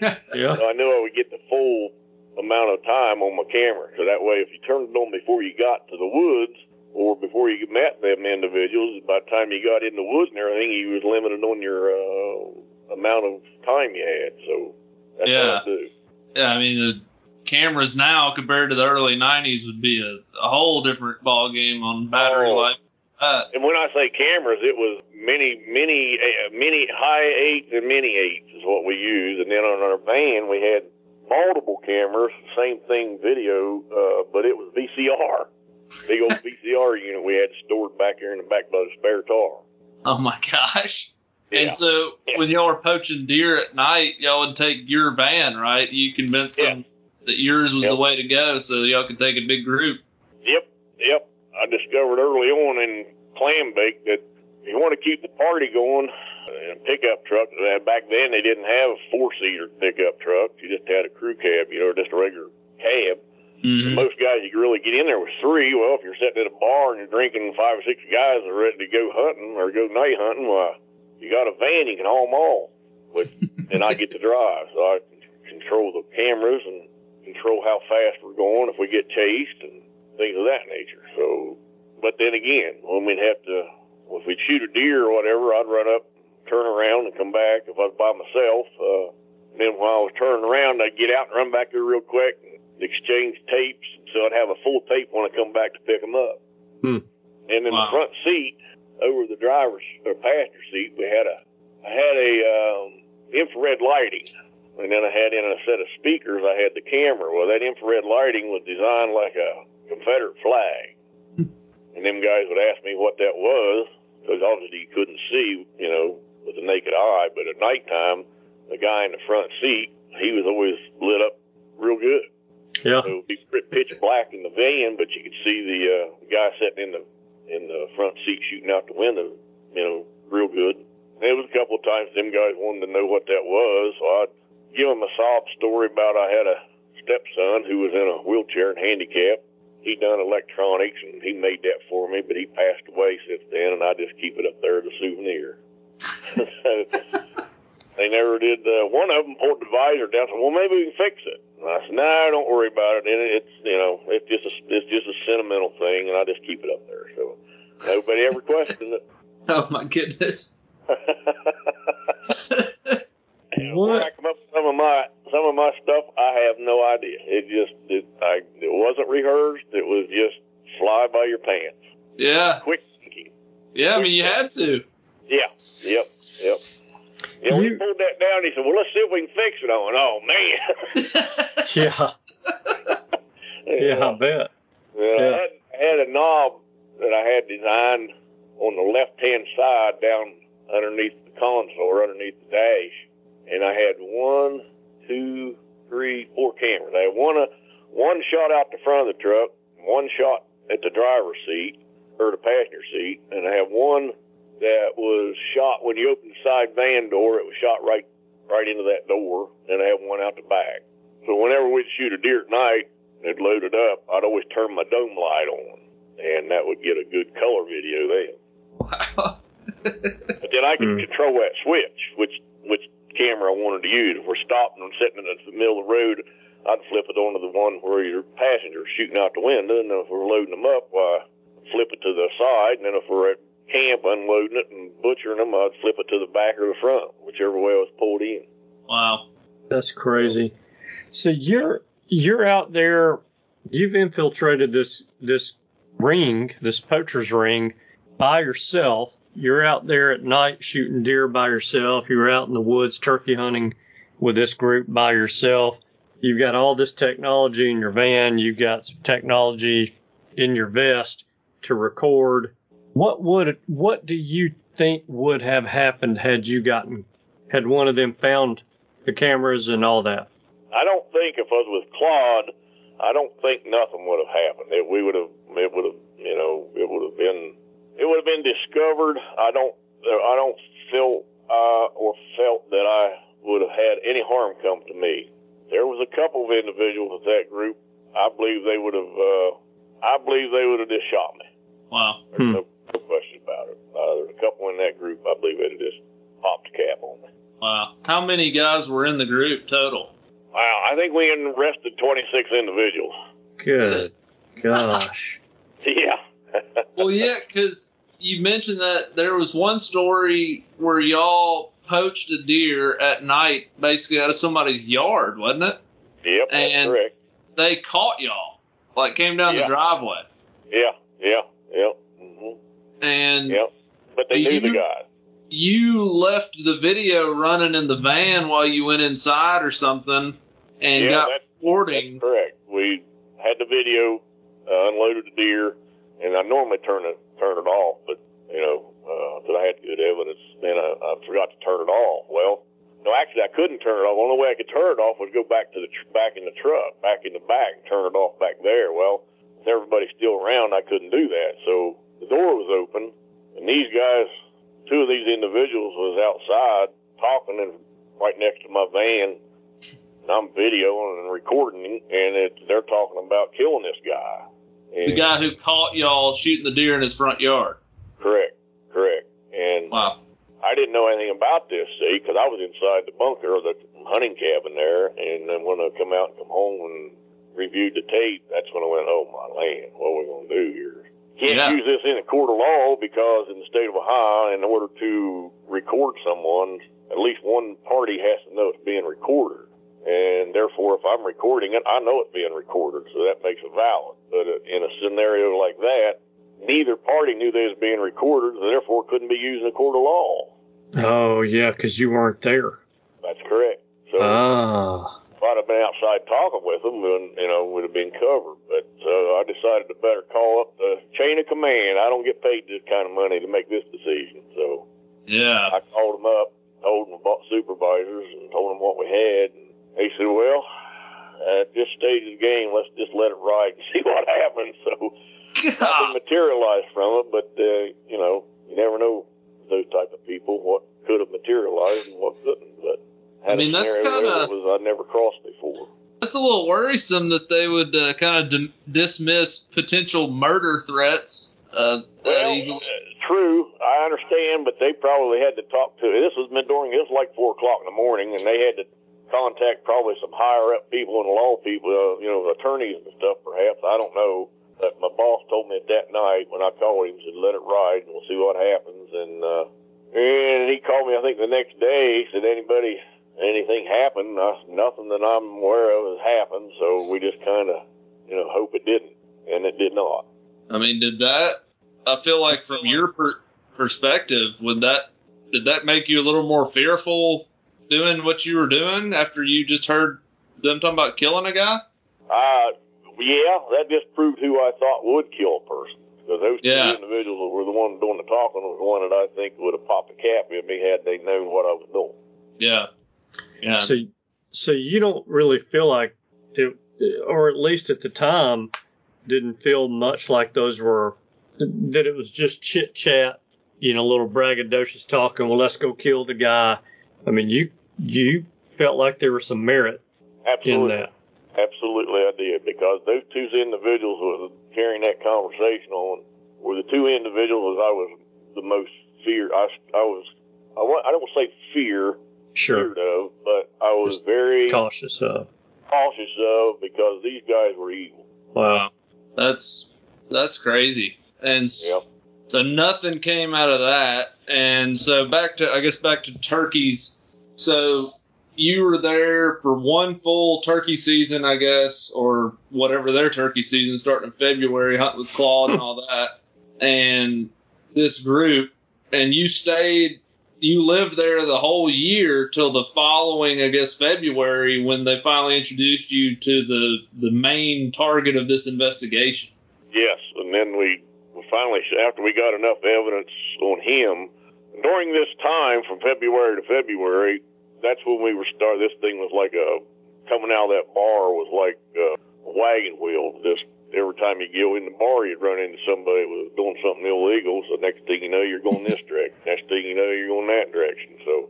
S4: Yeah.
S5: So I knew I would get the full amount of time on my camera. So that way, if you turned it on before you got to the woods or before you met them individuals, by the time you got in the woods and everything, you was limited on your uh, amount of time you had. So that's
S1: Yeah.
S5: I.
S1: Yeah, I mean the cameras now compared to the early '90s would be a, a whole different ball game on battery
S5: Oh.
S1: life. Uh,
S5: And when I say cameras, it was many, many, uh, many high eights and mini eights is what we used. And then on our van, we had multiple cameras, same thing, video, uh, but it was VCR. Big old VCR unit we had stored back here in the back by the spare car.
S1: oh my gosh!
S5: Yeah.
S1: And so
S5: Yeah.
S1: when y'all were poaching deer at night, y'all would take your van, right? You convinced
S5: Yeah.
S1: them that yours was
S5: Yep.
S1: the way to go, so y'all could take a big group.
S5: Yep, yep. I discovered early on in Clambake that if you want to keep the party going, in a pickup truck, uh, back then they didn't have a four seater pickup trucks. You just had a crew cab, you know, just a regular cab.
S1: Mhm.
S5: Most guys you could really get in there with three. Well, if you're sitting at a bar and you're drinking five or six guys that are ready to go hunting or go night hunting, why you got a van you can haul them all. But and I get to drive, so I control the cameras and control how fast we're going if we get chased and things of that nature. So, but then again, when we'd have to, if we'd shoot a deer or whatever, I'd run up, turn around, and come back. If I was by myself, uh, then while I was turning around, I'd get out and run back there real quick and exchange tapes. So I'd have a full tape when I come back to pick them up.
S4: Hmm.
S5: And in
S1: Wow.
S5: the front seat, over the driver's or passenger seat, we had a, I had a um, infrared lighting, and then I had in a set of speakers. I had the camera. Well, that infrared lighting was designed like a Confederate flag, and them guys would ask me what that was because obviously you couldn't see, you know, with the naked eye. But at nighttime, the guy in the front seat, he was always lit up real good.
S4: Yeah.
S5: So it'd be pitch black in the van, but you could see the uh, guy sitting in the in the front seat shooting out the window, you know, real good. It was a couple of times them guys wanted to know what that was, so I'd give them a sob story about I had a stepson who was in a wheelchair and handicapped. He done electronics and he made that for me, but he passed away since then, and I just keep it up there as a souvenir. they never did. Uh, one of them pulled the visor down. Said, "Well, maybe we can fix it." I said, "No, don't worry about it. And it's you know, it's just a, it's just a sentimental thing, and I just keep it up there." So nobody ever questioned it.
S1: Oh my goodness.
S5: Where I come up with some of my some of my stuff, I have no idea. It just it, I, it wasn't rehearsed. It was just fly by your pants.
S1: Yeah.
S5: Quick thinking.
S1: Yeah, I mean you had to.
S5: Yeah. Yep. Yep. Yeah, when he pulled that down, he said, "Well, let's see if we can fix it." I went, "Oh man."
S4: Yeah. Yeah, I bet.
S5: Well, I, had, I had a knob that I had designed on the left hand side down underneath the console or underneath the dash. And I had one, two, three, four cameras. I had one, uh, one shot out the front of the truck, one shot at the driver's seat or the passenger seat, and I had one that was shot when you opened the side van door. It was shot right, right into that door, and I had one out the back. So whenever we'd shoot a deer at night, and it'd load it up, I'd always turn my dome light on, and that would get a good color video then. Wow. but then I could hmm. control that switch, which which camera I wanted to use. If we're stopping and sitting in the middle of the road, I'd flip it onto the one where your passenger's shooting out the window, and if we're loading them up, why flip it to the side, and then if we're at camp unloading it and butchering them, I'd flip it to the back or the front, whichever way I was pulled in.
S1: Wow.
S4: That's crazy. So you're you're out there. You've infiltrated this this ring, this poacher's ring, by yourself. You're out there at night shooting deer by yourself. You're out in the woods turkey hunting with this group by yourself. You've got all this technology in your van. You've got some technology in your vest to record. What would what do you think would have happened had you gotten had one of them found the cameras and all that?
S5: I don't think if I was with Claude, I don't think nothing would have happened. It, we would have, it would have, you know, it would have been, it would have been discovered. I don't, I don't feel uh, or felt that I would have had any harm come to me. There was a couple of individuals with that group. I believe they would have, uh, I believe they would have just shot me.
S1: Wow.
S5: There's no, no question about it. Uh, there's a couple in that group. I believe they'd just popped a cap on me.
S1: Wow. How many guys were in the group total?
S5: Wow, I think we arrested 26 individuals.
S4: Good gosh.
S5: Yeah.
S1: well, yeah, because you mentioned that there was one story where y'all poached a deer at night, basically out of somebody's yard, wasn't it?
S5: Yep, that's
S1: And
S5: correct.
S1: they caught y'all, like came down
S5: Yeah.
S1: the driveway,
S5: Yeah, yeah, yep.
S1: And
S5: Yep. But they knew the
S1: You-
S5: guy.
S1: you left the video running in the van while you went inside or something, and
S5: Yeah,
S1: got
S5: that's-
S1: recording.
S5: Correct. We had the video, uh, unloaded the deer, and I normally turn it turn it off, but you know, uh 'cause I had good evidence, then I, I forgot to turn it off. Well, no, actually, I couldn't turn it off. The only way I could turn it off was go back to the tr- back in the truck, back in the back, and turn it off back there. Well, with everybody still around, I couldn't do that. So the door was open, and these guys, two of these individuals, was outside talking and right next to my van. I'm videoing and recording, and it, they're talking about killing this guy. And
S1: The guy who caught y'all shooting the deer in his front yard.
S5: Correct, correct. And
S1: Wow.
S5: I didn't know anything about this, see, because I was inside the bunker or the hunting cabin there, and then when I come out and come home and reviewed the tape, that's when I went, oh my land, what are we gonna do here? Can't
S1: Yeah.
S5: use this in a court of law because in the state of Ohio, in order to record someone, at least one party has to know it's being recorded. And therefore, if I'm recording it, I know it's being recorded, so that makes it valid. But uh, in a scenario like that, neither party knew they was being recorded, and therefore couldn't be used in a court of law.
S4: Oh yeah, 'cause you weren't there.
S5: That's correct. So
S4: Ah.
S5: If I'd have been outside talking with them, then you know would have been covered. But so I decided to better call up the chain of command. I don't get paid this kind of money to make this decision, so
S1: Yeah.
S5: I called them up, told them about supervisors, and told them what we had. And they said, "Well, at this stage of the game, let's just let it ride and see what happens." So nothing materialized from it, but uh, you know, you never know those type of people what could have materialized and what couldn't. But
S1: I mean, that's kinda-
S5: I'd never crossed before.
S1: That's a little worrisome that they would uh, kind of dim- dismiss potential murder threats uh, that
S5: Well,
S1: easily.
S5: uh, true, I understand, but they probably had to talk to. This was been during It was like four o'clock in the morning, and they had to contact probably some higher up people and law people, uh, you know, attorneys and stuff. Perhaps I don't know. But my boss told me that night when I called him, said let it ride and we'll see what happens. And uh, and he called me, I think the next day. He said anybody anything happened? I, nothing that I'm aware of has happened. So we just kind of you know hope it didn't, and it did not.
S1: I mean, did that? I feel like from your per- perspective, would that did that make you a little more fearful doing what you were doing after you just heard them talking about killing a guy?
S5: Uh, yeah, that just proved who I thought would kill a person. Because those
S1: Yeah.
S5: two individuals that were the one doing the talking was the one that I think would have popped a cap in me had they known what I was doing.
S1: Yeah. Yeah.
S4: So, so you don't really feel like it, or at least at the time, didn't feel much like those were that it was just chit chat, you know, a little braggadocious talking. Well, let's go kill the guy. I mean, you you felt like there was some merit in
S5: Absolutely.
S4: that.
S5: Absolutely, I did. Because those two individuals who were carrying that conversation on were the two individuals I was the most feared. I, I was, I, wa- I don't say fear,
S4: Sure,
S5: of, but I was
S4: Just
S5: very
S4: cautious of.
S5: cautious of because these guys were evil.
S4: Wow.
S1: That's that's crazy. And
S5: Yep.
S1: so nothing came out of that. And so back to I guess back to turkeys. So you were there for one full turkey season, I guess, or whatever their turkey season starting in February, hunting with Claude and all that. And this group, and you stayed, you lived there the whole year till the following, I guess, February when they finally introduced you to the the main target of this investigation.
S5: Yes, and then we, finally, after we got enough evidence on him, during this time from February to February, that's when we were start. This thing was like a coming out of that bar was like a wagon wheel. Just every time you go in the bar, you'd run into somebody who was doing something illegal. So next thing you know, you're going this direction. Next thing you know, you're going that direction. So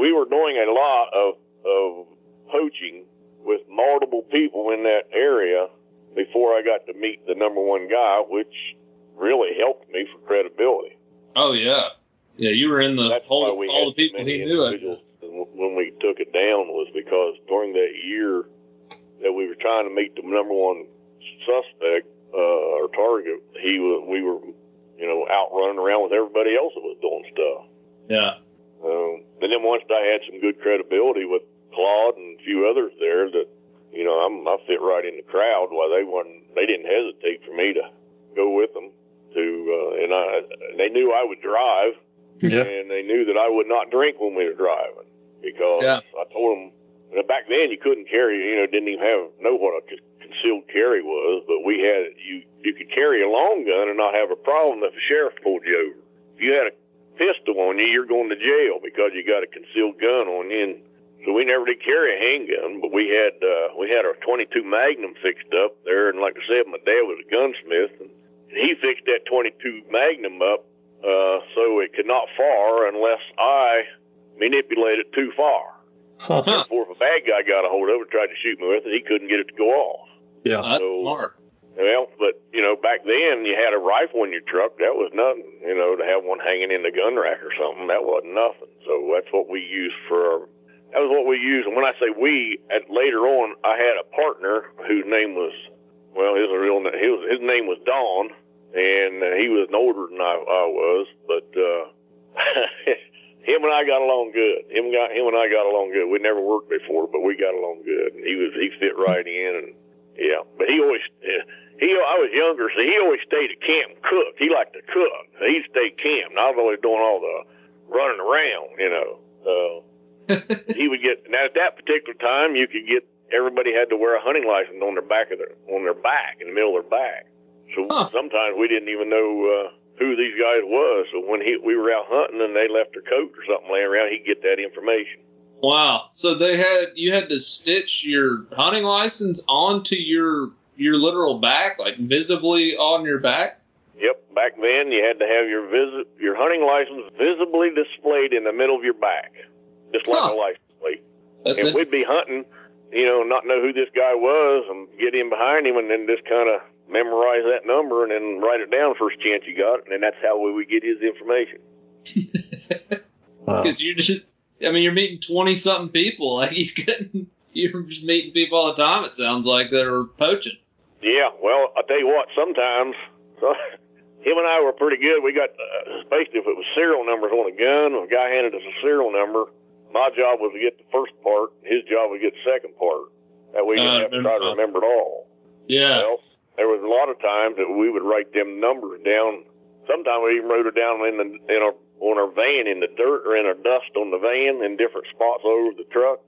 S5: we were doing a lot of of poaching with multiple people in that area before I got to meet the number one guy, which really helped me for credibility.
S1: Oh yeah, yeah. You were in the
S5: That's
S1: whole
S5: why we
S1: all the people he knew.
S5: When we took it down was because during that year that we were trying to meet the number one suspect uh, or target, he was we were you know out running around with everybody else that was doing stuff.
S1: Yeah.
S5: Um, and then once I had some good credibility with Claude and a few others there, that you know I'm, I fit right in the crowd. While they wasn't, they didn't hesitate for me to go with them to, uh, and I they knew I would drive,
S4: Yeah.
S5: and they knew that I would not drink when we were driving because
S1: Yeah.
S5: I told them back then you couldn't carry, you know, didn't even have know what a concealed carry was, but we had you you could carry a long gun and not have a problem if the sheriff pulled you over. If you had a pistol on you, you're going to jail because you got a concealed gun on you. And so we never did carry a handgun, but we had uh, we had our 22 Magnum fixed up there, and like I said, my dad was a gunsmith, and he fixed that 22 Magnum up uh, so it could not fire unless I manipulated it too far.
S4: Huh.
S5: Therefore, if a bad guy got a hold of it and tried to shoot me with it, he couldn't get it to go off.
S4: Yeah.
S1: That's
S5: So-
S1: smart.
S5: Well, but you know, back then you had a rifle in your truck. That was nothing. You know, to have one hanging in the gun rack or something, that wasn't nothing. So that's what we used for. Our, that was what we used. And when I say we, at later on, I had a partner whose name was, well, his real name, his his name was Don, and uh, he was older than I, I was, but. uh Him and I got along good. Him got him and I got along good. We never worked before, but we got along good. And he was he fit right in, and yeah. But he always he I was younger, so he always stayed at camp and cooked. He liked to cook. He stayed camp. And I was always doing all the running around, you know. Uh, he would get now at that particular time you could get everybody had to wear a hunting license on their back of their on their back in the middle of their back. So
S1: Huh.
S5: sometimes we didn't even know uh, who these guys was. So when he we were out hunting and they left their coat or something laying around, he'd get that information.
S1: Wow. So they had you had to stitch your hunting license onto your your literal back, like visibly on your back.
S5: Yep, back then you had to have your visit your hunting license visibly displayed in the middle of your back, just like
S1: Huh.
S5: a license plate.
S1: That's
S5: and we'd be hunting, you know, not know who this guy was, and get in behind him, and then just kind of memorize that number, and then write it down first chance you got, and then that's how we would get his information.
S4: Wow.
S1: Because you just, I mean, you're meeting twenty something people. Like you couldn't, you're just meeting people all the time. It sounds like that are poaching.
S5: Yeah, well, I'll tell you what, sometimes so, him and I were pretty good. We got, uh, especially if it was serial numbers on a gun, a guy handed us a serial number, my job was to get the first part, his job was to get the second part. That way you
S1: Uh,
S5: didn't have to try to remember it all.
S1: Yeah.
S5: Well, there was a lot of times that we would write them numbers down. Sometimes we even wrote it down in the in our on our van in the dirt or in our dust on the van in different spots all over the truck.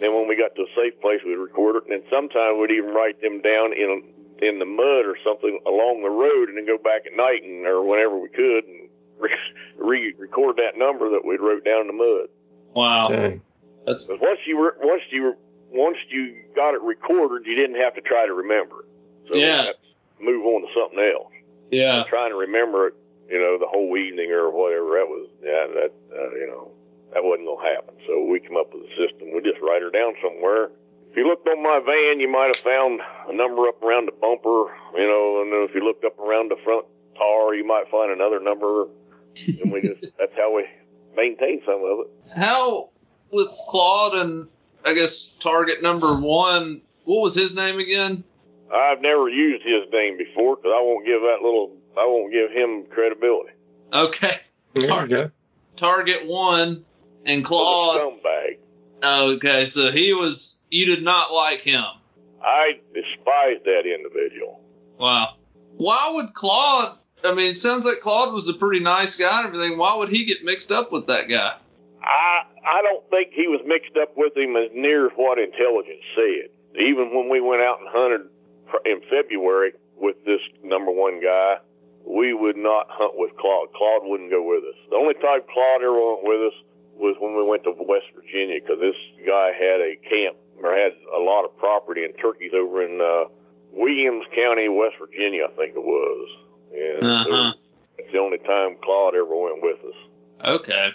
S5: Then when we got to a safe place, we'd record it. And sometimes we'd even write them down in in the mud or something along the road, and then go back at night and or whenever we could and re- record that number that we'd wrote down in the mud.
S1: Wow.
S4: Dang.
S1: That's
S5: But once you were, once you were, once you got it recorded, you didn't have to try to remember it. So
S1: Yeah.
S5: move on to something else.
S1: yeah.
S5: Trying to remember it, you know, the whole evening or whatever. That was, yeah, that, uh, you know, that wasn't gonna happen. So we come up with a system. We just write her down somewhere. If you looked on my van, you might have found a number up around the bumper, you know, and then if you looked up around the front tar, you might find another number. And we just, that's how we maintain some of it.
S1: How with Claude and I guess target number one. What was his name again?
S5: I've never used his name before because I won't give that little, I won't give him credibility.
S1: Okay.
S4: There you go.
S1: Target one and Claude.
S5: scumbag.
S1: Okay, so he was. You did not like him.
S5: I despise that individual.
S1: Wow. Why would Claude? I mean, it sounds like Claude was a pretty nice guy and everything. Why would he get mixed up with that guy?
S5: I I don't think he was mixed up with him as near as what intelligence said. Even when we went out and hunted in February with this number one guy, we would not hunt with Claude. Claude wouldn't go with us. The only time Claude ever went with us was when we went to West Virginia because this guy had a camp or had a lot of property and turkeys over in uh, Williams County, West Virginia, I think it was. And
S1: Uh-huh.
S5: it's the only time Claude ever went with us.
S1: Okay.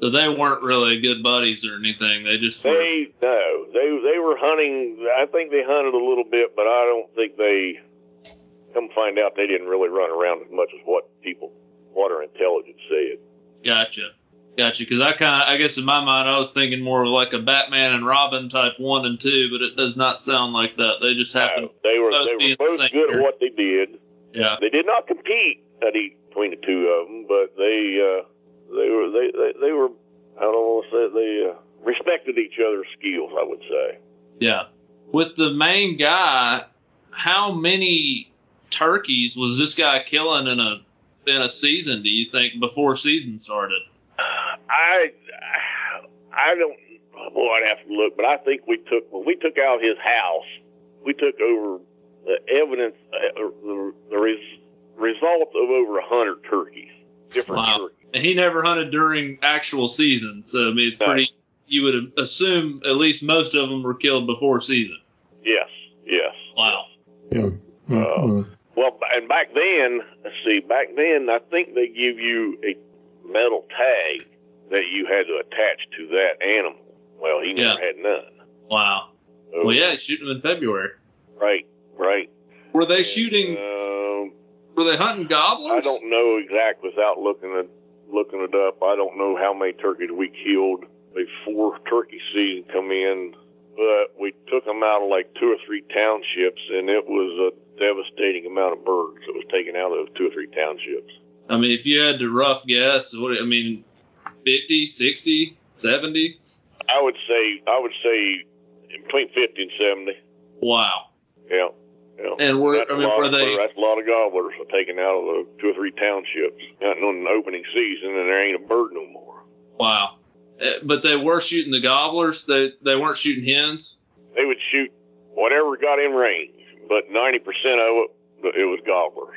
S1: So they weren't really good buddies or anything. They just were.
S5: They no, they they were hunting. I think they hunted a little bit, but I don't think they. Come find out, they didn't really run around as much as what people, what our intelligence said.
S1: Gotcha. Gotcha. Because I kind of, I guess in my mind, I was thinking more of like a Batman and Robin type one and two, but it does not sound like that. They just happen.
S5: No, they were
S1: both
S5: they were
S1: the
S5: both good at what they did.
S1: Yeah.
S5: They did not compete at each, between the two of them, but they uh, they were they, they they were I don't want to say they uh, respected each other's skills. I would say.
S1: Yeah. With the main guy, how many turkeys was this guy killing in a in a season? Do you think before season started?
S5: I I don't. Boy, I'd have to look, but I think we took when we took out his house, we took over the evidence, uh, the, the res, result of over a hundred turkeys, different
S1: Wow.
S5: turkeys.
S1: And he never hunted during actual season, so I mean it's
S5: No.
S1: pretty. You would assume at least most of them were killed before season.
S5: Yes, yes.
S1: Wow.
S4: Mhm.
S5: Well, and back then, let's see, back then, I think they give you a metal tag that you had to attach to that animal. Well, he never
S1: Yeah.
S5: had none.
S1: Wow.
S5: So,
S1: Well, yeah, shooting them in February.
S5: Right, right.
S1: Were they
S5: And,
S1: shooting?
S5: Um,
S1: Were they hunting gobblers?
S5: I don't know exactly without looking at looking it up. I don't know how many turkeys we killed before turkey season come in, but we took them out of like two or three townships, and it was a devastating amount of birds that was taken out of two or three townships.
S1: I mean, if you had to rough guess, what I mean, 50, 60, 70?
S5: I would say I would say between fifty and seventy.
S1: Wow.
S5: Yeah. Yeah.
S1: And were I mean, were they?
S5: That's a lot of gobblers taken out of the two or three townships. Not in the opening season, and there ain't a bird no more.
S1: Wow. Uh, But they were shooting the gobblers. They they weren't shooting hens.
S5: They would shoot whatever got in range, but ninety percent of it, it was gobblers.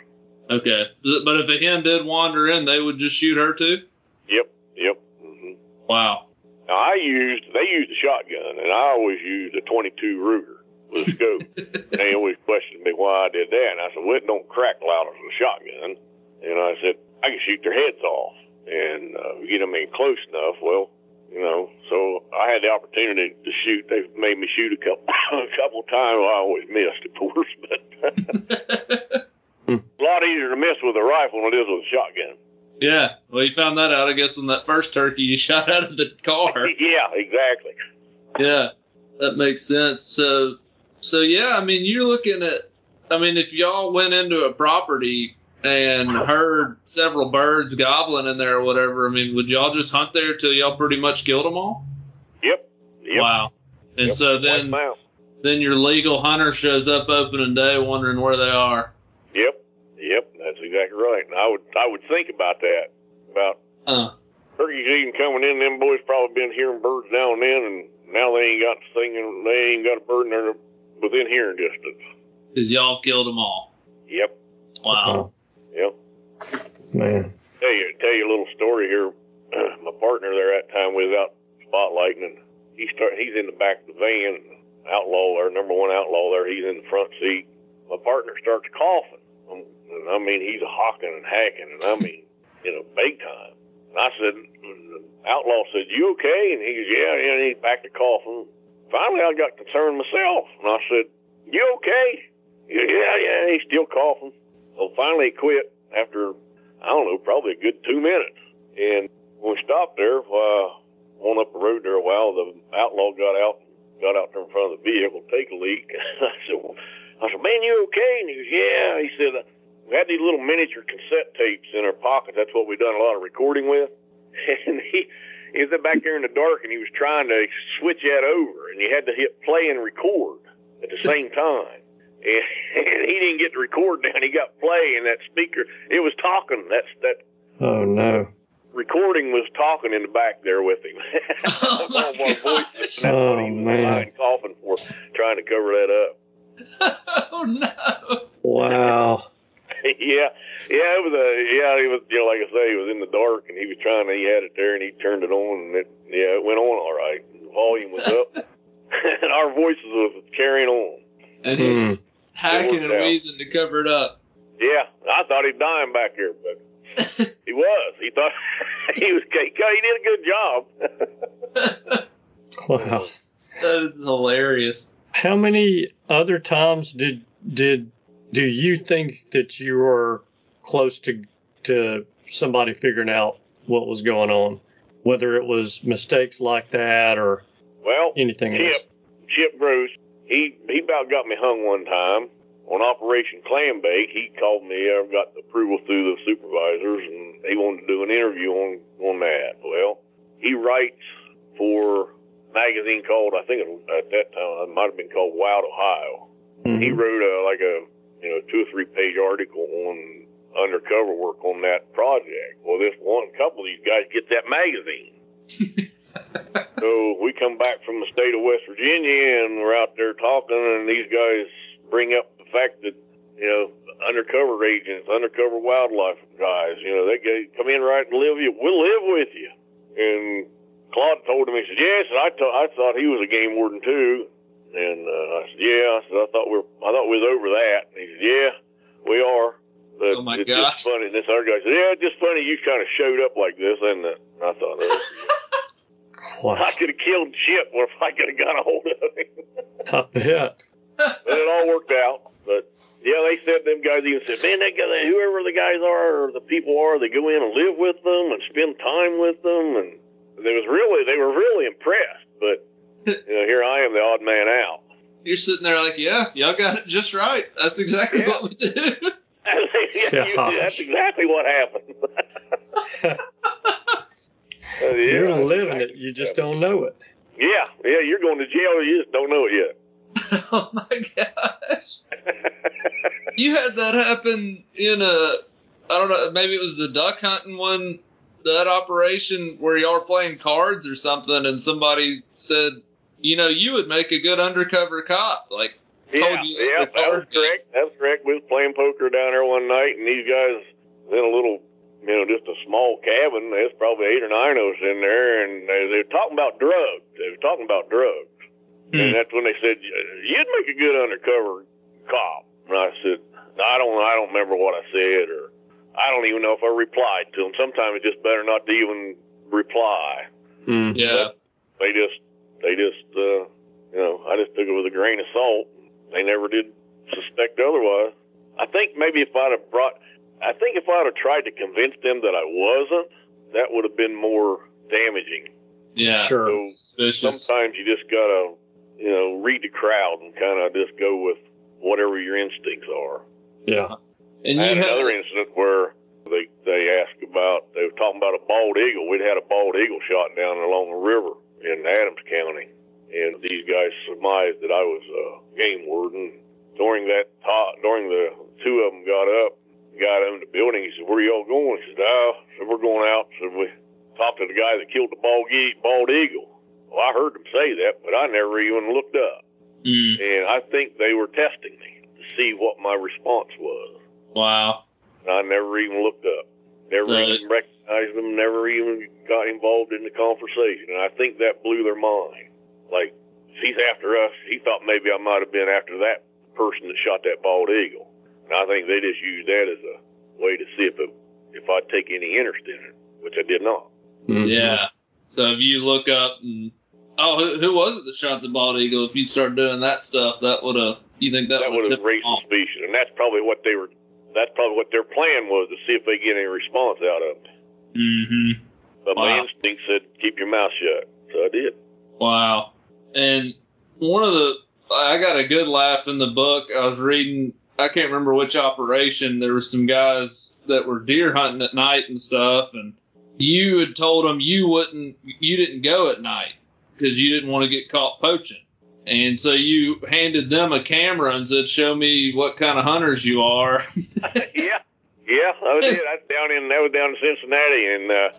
S1: Okay. But if a hen did wander in, they would just shoot her too.
S5: Yep, yep. hmm
S1: Wow.
S5: Now I used they used a shotgun, and I always used a 22 Ruger with a scope. and they always questioned me why I did that, and I said, well, it don't crack louder than a shotgun. And I said, I can shoot their heads off and uh, get them in close enough. Well, you know, so I had the opportunity to shoot. They made me shoot a couple a couple of times. Well, I always missed, of course, but hmm. a lot easier to miss with a rifle than it is with a shotgun.
S1: yeah. Well, you found that out, I guess, on that first turkey you shot out of the car.
S5: yeah, exactly.
S1: Yeah, that makes sense. So, so yeah, I mean, you're looking at, I mean, if y'all went into a property and heard several birds gobbling in there or whatever, I mean, would y'all just hunt there till y'all pretty much killed them all?
S5: Yep. Yep.
S1: Wow. And
S5: Yep.
S1: so
S5: Wipe
S1: then,
S5: 'em out.
S1: then your legal hunter shows up opening day, wondering where they are.
S5: Yep, yep, that's exactly right. And I would I would think about that. About
S1: Uh,
S5: turkey season coming in, them boys probably been hearing birds now and then and now they ain't got singing they ain't got a bird in there within hearing distance.
S1: cause y'all killed them all.
S5: Yep,
S1: Wow.
S5: Yep.
S4: Man.
S5: Tell you tell you a little story here. My partner there at that time was out spotlighting and he start he's in the back of the van, outlaw there, number one outlaw there, he's in the front seat. My partner starts coughing. Um, And I mean he's hawking and hacking and I mean, you know, big time. And I said outlaw said, You okay? And he goes, Yeah, yeah, and he's back to coughing. Finally I got concerned myself and I said, You okay? Goes, Yeah, yeah, he's still coughing. So finally he quit after I don't know, probably a good two minutes. And when we stopped there, uh, on up the road there a while, the outlaw got out, got out there in front of the vehicle, take a leak. I said, well, I said, man, you okay? And he goes, yeah. He said, we had these little miniature cassette tapes in our pockets. That's what we done a lot of recording with. And he, he was back there in the dark and he was trying to switch that over and you had to hit play and record at the same time. And, and he didn't get the record down. He got play and that speaker, it was talking. That's, that
S4: Oh no.
S5: recording was talking in the back there with him.
S1: Oh, my
S5: All voice, and that's
S4: Oh,
S5: what he was
S4: man.
S5: lying coughing for, trying to cover that up.
S1: oh no.
S4: Wow.
S5: yeah, yeah, it was a yeah. He was, you know, like I say, he was in the dark and he was trying to. He had it there and he turned it on and it, yeah, it went on all right. The volume was up and our voices was carrying on.
S1: And he's
S4: Hmm.
S1: Just hacking and
S5: worked
S1: wheezing to cover it up.
S5: Yeah, I thought he'd dying back here, but he was. He thought he was. He did a good job.
S4: Wow.
S1: that is hilarious.
S4: How many other times did did do you think that you were close to to somebody figuring out what was going on? Whether it was mistakes like that or
S5: well,
S4: anything else.
S5: Chip, Chip Gross, he he about got me hung one time on Operation Clambake. He called me. I got the approval through the supervisors, and he wanted to do an interview on on that. Well, he writes for a magazine called I think at that time it might have been called Wild Ohio. He
S4: Mhm.
S5: wrote a like a you know two or three page article on undercover work on that project. Well, this one couple of these guys get that magazine. so we come back from the state of West Virginia and we're out there talking, and these guys bring up the fact that you know undercover agents, undercover wildlife guys, you know they come in right and live you. We'll live with you. And Claude told him, he said, yes, and I, to- I thought he was a game warden too. And uh, I said, yeah. I said, I thought we were, I thought we was over that. And he said, yeah, we are. But
S1: Oh, my
S5: it's
S1: gosh.
S5: just funny. And this other guy said, yeah, it's just funny you kind of showed up like this, isn't it? and I thought, oh,
S4: Wow.
S5: I could have killed Chip or if I could have got a hold of him.
S4: I bet.
S5: but it all worked out. But yeah, they said them guys even said, man, that guy, whoever the guys are or the people are, they go in and live with them and spend time with them, and they was really they were really impressed. But you know, here I am, the odd man out.
S1: You're sitting there like, yeah, y'all got it just right. That's exactly
S5: Yeah.
S1: what we did.
S5: yeah, you- that's exactly what happened. Uh, yeah,
S4: You're living
S5: exactly
S4: it. You just don't know it.
S5: Yeah, yeah, you're going to jail. You just don't know it yet.
S1: oh my gosh. You had that happen in a, I don't know, maybe it was the duck hunting one, that operation where y'all were playing cards or something, and somebody said, you know, you would make a good undercover cop. Like,
S5: Yeah,
S1: told you
S5: yeah,
S1: the
S5: that was correct. That's correct. We was playing poker down there one night, and these guys in a little, you know, just a small cabin. There's probably eight or nine of us in there, and they, they were talking about drugs. They were talking about drugs,
S1: Hmm.
S5: and that's when they said you'd make a good undercover cop. And I said, I don't, I don't remember what I said, or I don't even know if I replied to them. Sometimes it's just better not to even reply
S4: Mm.
S1: Yeah.
S5: they just they just uh you know i just took it with a grain of salt they never did suspect otherwise i think maybe if i'd have brought i think if i'd have tried to convince them that i wasn't that would have been more damaging
S1: Yeah.
S4: Sure.
S5: so
S1: Suspicious.
S5: sometimes you just gotta you know read the crowd and kind of just go with whatever your instincts are
S4: Yeah.
S1: And
S5: I
S1: you
S5: had
S1: had,
S5: another incident where they they asked about they were talking about a bald eagle. We'd had a bald eagle shot down along the river in Adams County, and these guys surmised that I was a game warden. During that talk, during the two of them got up, the guy that owned the building, he said, "Where y'all going?" He said, "Oh, so we're going out." So we talked to the guy that killed the bald bald eagle. Well, I heard them say that, but I never even looked up,
S1: Mm,
S5: and I think they were testing me to see what my response was.
S1: wow.
S5: I never even looked up. Never
S1: So-
S5: even recognized them. Never even got involved in the conversation. And I think that blew their mind. Like, he's after us, he thought maybe I might have been after that person that shot that bald eagle. And I think they just used that as a way to see if it, if I'd take any interest in it, which I did not.
S4: Mhm.
S1: Yeah. So if you look up and oh, who, who was it that shot the bald eagle? If you start doing that stuff, that would have. You think that,
S5: That would
S1: would
S5: have raised suspicion, and that's probably what they were. That's probably what their plan was to see if they get any response out of it.
S1: Mm-hmm.
S5: But my
S1: Wow.
S5: instinct said keep your mouth shut, so I did.
S1: Wow. And one of the I got a good laugh in the book. I was reading I can't remember which operation. There were some guys that were deer hunting at night and stuff and you had told them you wouldn't you didn't go at night because you didn't want to get caught poaching. And so you handed them a camera and said, "Show me what kind of hunters you are."
S5: yeah, yeah, I did. I was down in that was down in Cincinnati, and uh,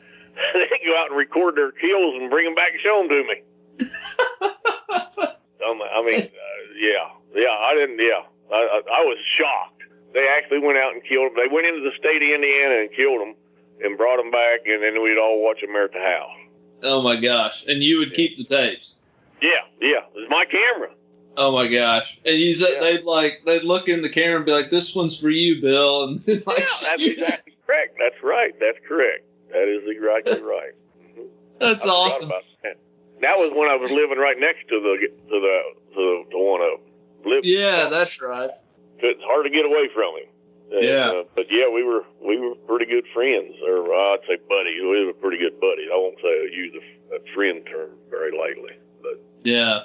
S5: they go out and record their kills and bring them back and show them to me. um, I mean, uh, yeah, yeah, I didn't. Yeah, I, I, I was shocked. They actually went out and killed them. They went into the state of Indiana and killed them and brought them back, and then we'd all watch them there at the house.
S1: oh my gosh! And you would keep the tapes.
S5: Yeah, yeah, it was my camera.
S1: Oh my gosh! And you said
S5: Yeah.
S1: they'd like they'd look in the camera and be like, "This one's for you, Bill," and like,
S5: Yeah, that's exactly correct. That's right. That's correct. That is exactly right.
S1: That's
S5: I
S1: awesome.
S5: that. That was when I was living right next to the to the to, the, to one of them. Lived,
S1: Yeah, that's right.
S5: it's hard to get away from him. And,
S1: Yeah.
S5: uh, but yeah, we were we were pretty good friends, or uh, I'd say buddies. We were pretty good buddies. I won't say I use the friend term very lightly, but
S1: Yeah.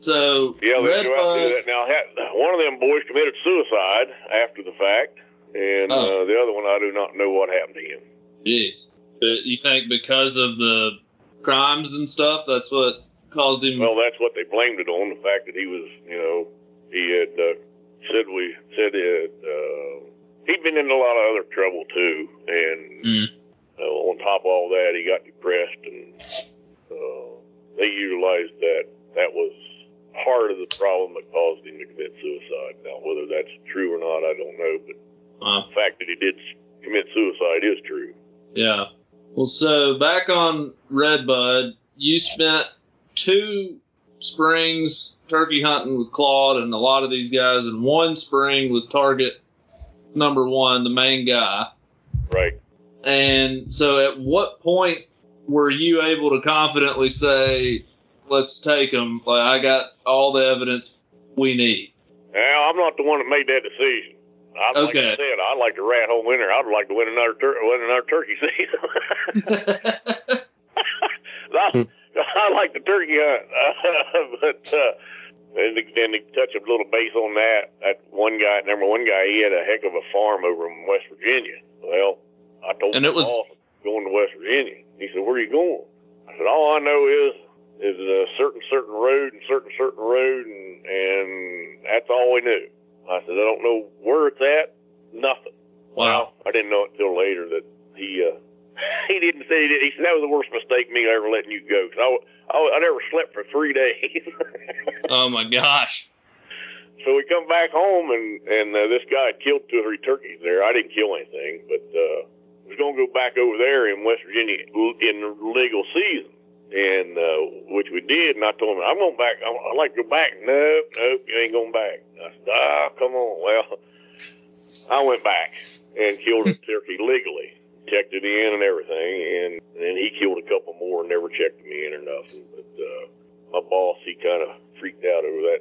S1: So
S5: yeah, let's go out and do that. Now, one of them boys committed suicide after the fact, and
S1: Oh.
S5: uh, the other one I do not know what happened to him.
S1: Jeez. You think because of the crimes and stuff, that's what caused him?
S5: Well, that's what they blamed it on. The fact that he was, you know, he had uh, said we said that uh, he'd been in a lot of other trouble too, and
S1: Mm.
S5: uh, on top of all that, he got depressed, and uh, they utilized that. That was part of the problem that caused him to commit suicide. Now, whether that's true or not, I don't know, but
S1: Wow.
S5: the fact that he did commit suicide is true.
S1: Yeah. Well, so back on Redbud, you spent two springs turkey hunting with Claude and a lot of these guys, and one spring with Target number one, the main guy.
S5: Right.
S1: And so, at what point were you able to confidently say, "Let's take them"? Like I got all the evidence we need.
S5: Well, I'm not the one that made that decision. I, Like
S1: Okay.
S5: I said, I'd like to rat hole winner. I'd like to win another tur- win another turkey season. I, like the turkey hunt, but uh, and to, and to touch a little base on that, that one guy, number one guy, he had a heck of a farm over in West Virginia. Well, I told
S1: And
S5: him
S1: it was-
S5: boss, going to West Virginia. He said, "Where are you going?" I said, "All I know is is a certain certain road and certain certain road, and and that's all we knew." I said, "I don't know where it's at. Nothing."
S1: Wow.
S5: Well, I didn't know it till later that he uh, he didn't say he said that was the worst mistake me ever letting you go because I, I I never slept for three days.
S1: oh my gosh.
S5: so we come back home and and uh, this guy killed two or three turkeys there. I didn't kill anything, but uh, was gonna go back over there in West Virginia in legal season. And uh, which we did, and I told him I'm going back. I- I'd like to go back. Nope, nope, you ain't going back. I said, ah, come on. Well, I went back and killed a turkey legally, checked it in and everything, and then he killed a couple more and never checked me in or nothing. But uh, my boss, he kind of freaked out over that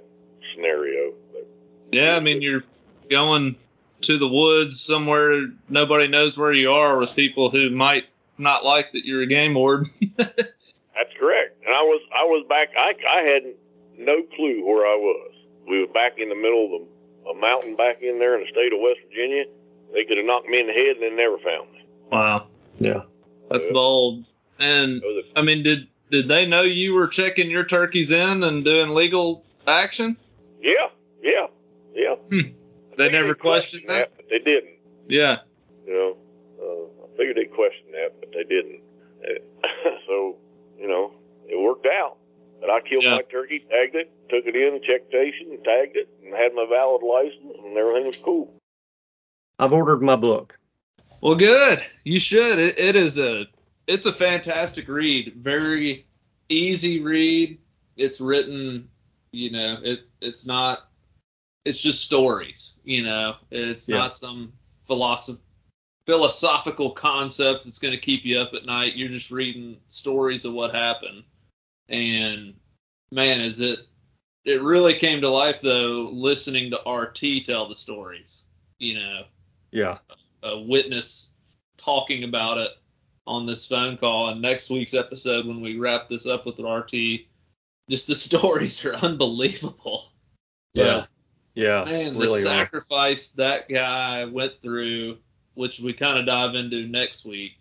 S5: scenario. But
S1: Yeah, I mean you're going to the woods somewhere nobody knows where you are with people who might not like that you're a game warden.
S5: that's correct. And I was I was back. I I had no clue where I was. We were back in the middle of a, a mountain back in there in the state of West Virginia. They could have knocked me in the head and then never found me.
S1: Wow,
S4: Yeah.
S1: that's bold. And
S5: It was a
S1: I mean, did did they know you were checking your turkeys in and doing legal action?
S5: Yeah, yeah, yeah.
S1: Hmm. They never
S5: they'd
S1: questioned
S5: question
S1: that?
S5: but they didn't.
S1: Yeah.
S5: You know, uh, I figured they'd question that, but they didn't. So, you know, it worked out. But I killed
S1: Yeah.
S5: my turkey, tagged it, took it in, checked station, tagged it, and had my valid license, and everything was cool.
S4: I've ordered my book.
S1: Well, good. You should. It, it is a it's a fantastic read. Very easy read. It's written, you know, it it's not it's just stories, you know. It's
S4: Yeah.
S1: not some philosoph- philosophical concept that's going to keep you up at night. You're just reading stories of what happened. And man, is it it really came to life though listening to RT tell the stories, you know
S4: Yeah.
S1: A witness talking about it on this phone call. And next week's episode, when we wrap this up with RT, just the stories are unbelievable.
S4: Yeah. Yeah.
S1: Man, the
S4: really are.
S1: sacrifice that guy went through, which we kind of dive into next week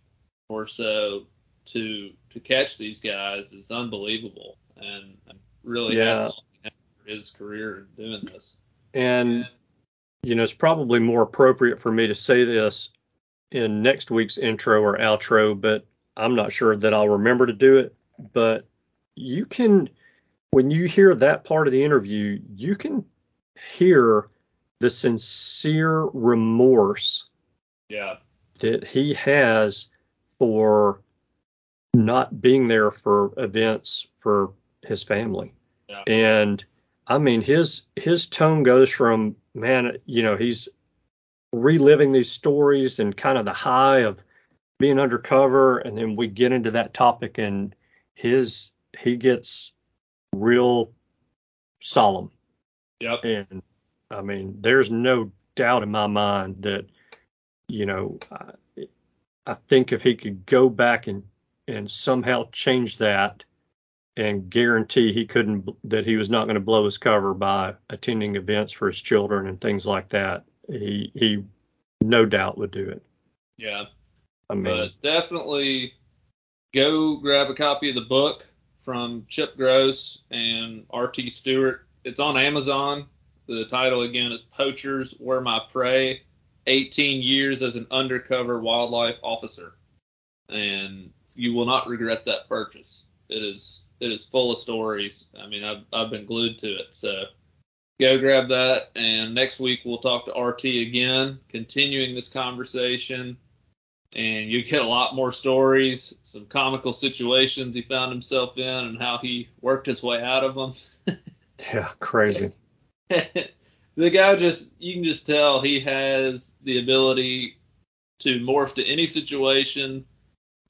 S1: or so, to to catch these guys is unbelievable. And really
S4: Yeah.
S1: hats off to him for his career doing this.
S4: And you know, it's probably more appropriate for me to say this in next week's intro or outro, but I'm not sure that I'll remember to do it. But you can, when you hear that part of the interview, you can hear the sincere remorse
S1: Yeah.
S4: that he has for not being there for events for his family.
S1: Yeah.
S4: And I mean his his tone goes from man, you know, he's reliving these stories and kind of the high of being undercover and then we get into that topic and his he gets real solemn
S1: Yep.
S4: and I mean, there's no doubt in my mind that, you know, I, I think if he could go back and, and somehow change that and guarantee he couldn't, that he was not going to blow his cover by attending events for his children and things like that, he, he no doubt would do it.
S1: Yeah.
S4: I mean,
S1: but definitely go grab a copy of the book from Chip Gross and RT Stewart. It's on Amazon. The title again is Poachers Were My Prey 18 Years as an Undercover Wildlife Officer. And you will not regret that purchase. It is it is full of stories. I mean, I've, I've been glued to it. So go grab that. And next week we'll talk to RT again, continuing this conversation and you get a lot more stories, some comical situations he found himself in, and how he worked his way out of them.
S4: yeah, crazy.
S1: the guy just, you can just tell he has the ability to morph to any situation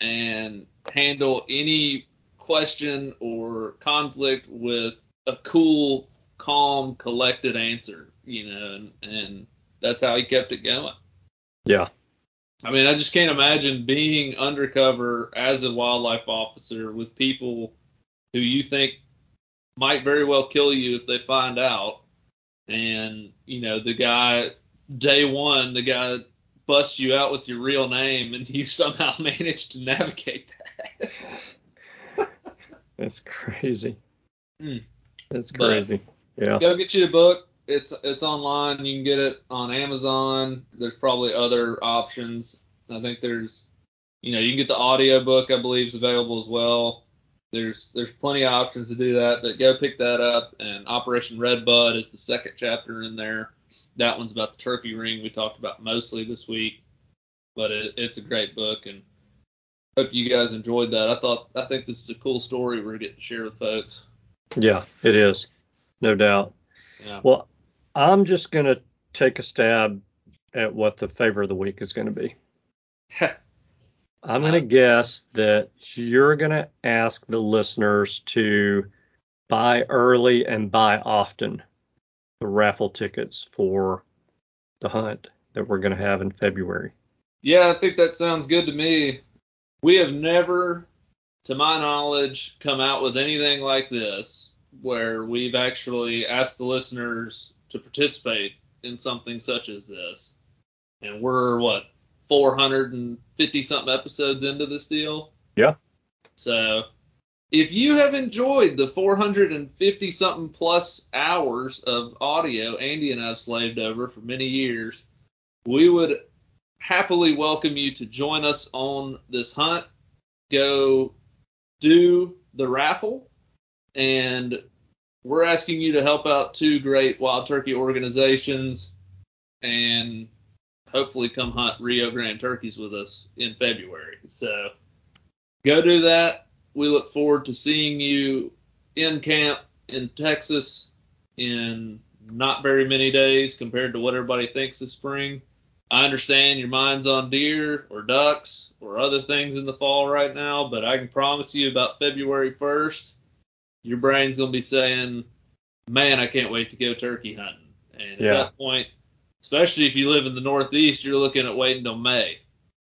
S1: and handle any question or conflict with a cool, calm, collected answer, you know, and, and that's how he kept it going.
S4: Yeah.
S1: I mean, I just can't imagine being undercover as a wildlife officer with people who you think might very well kill you if they find out. And, you know, the guy, day one, the guy busts you out with your real name and you somehow managed to navigate that.
S4: That's crazy.
S1: Mm.
S4: That's crazy.
S1: But
S4: yeah.
S1: Go get you the book. It's it's online. You can get it on Amazon. There's probably other options. I think there's, you know, you can get the audio book. I believe is available as well. There's there's plenty of options to do that. But go pick that up. And Operation Red Bud is the second chapter in there. That one's about the turkey ring we talked about mostly this week. But it, it's a great book and hope you guys enjoyed that. I thought I think this is a cool story we're getting to share with folks.
S4: Yeah, it is. No doubt.
S1: Yeah.
S4: Well, I'm just going to take a stab at what the favor of the week is going to be. I'm going to uh, guess that you're going to ask the listeners to buy early and buy often the raffle tickets for the hunt that we're going to have in February.
S1: Yeah, I think that sounds good to me. We have never, to my knowledge, come out with anything like this where we've actually asked the listeners to participate in something such as this. And we're what 450 something episodes into this deal.
S4: Yeah.
S1: So if you have enjoyed the 450 something plus hours of audio Andy and I've slaved over for many years, we would happily welcome you to join us on this hunt. Go do the raffle and we're asking you to help out two great wild turkey organizations and hopefully come hunt Rio Grande turkeys with us in February. So go do that. We look forward to seeing you in camp in Texas in not very many days compared to what everybody thinks is spring. I understand your mind's on deer or ducks or other things in the fall right now, but I can promise you about February 1st, your brain's going to be saying, man, I can't wait to go turkey hunting. And at
S4: Yeah.
S1: that point, especially if you live in the Northeast, you're looking at waiting till May.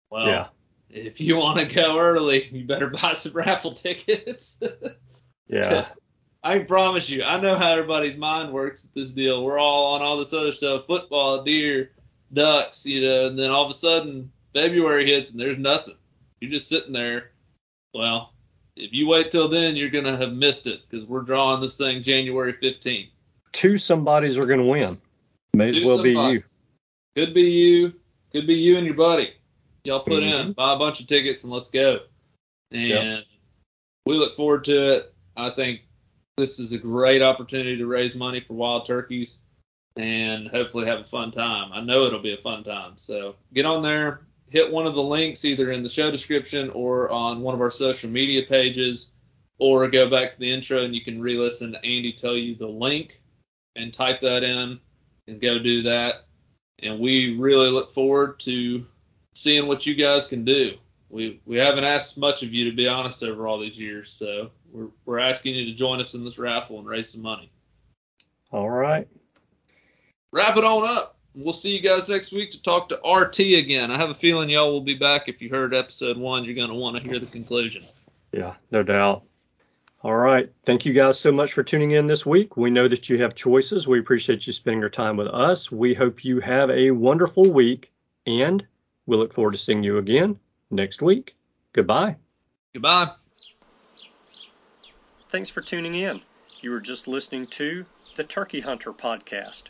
S1: Well,
S4: Yeah.
S1: if you want to go early, you better buy some raffle tickets.
S4: Yeah.
S1: I can promise you, I know how everybody's mind works at this deal. We're all on all this other stuff, football, deer, ducks, you know, and then all of a sudden February hits and there's nothing. You're just sitting there. Well, if you wait till then, you're gonna have missed it because we're drawing this thing January 15th.
S4: Two somebodies are going to win. May as
S1: Do
S4: well be you.
S1: Could be you. Could be you and your buddy. Y'all put
S4: Mm-hmm.
S1: in, buy a bunch of tickets, and let's go. And we look forward to it. I think this is a great opportunity to raise money for wild turkeys and hopefully have a fun time. I know it'll be a fun time. So get on there, hit one of the links either in the show description or on one of our social media pages, or go back to the intro and you can re listen to Andy tell you the link and type that in and go do that. And we really look forward to seeing what you guys can do. We we haven't asked much of you to be honest over all these years, so we're we're asking you to join us in this raffle and raise some money.
S4: All right.
S1: Wrap it on up. We'll see you guys next week to talk to RT again. I have a feeling y'all will be back. If you heard episode one, you're going to want to hear the conclusion.
S4: Yeah, no doubt. All right. Thank you guys so much for tuning in this week. We know that you have choices. We appreciate you spending your time with us. We hope you have a wonderful week, and we look forward to seeing you again next week. Goodbye.
S1: Goodbye.
S4: Thanks for tuning in. You were just listening to the Turkey Hunter podcast.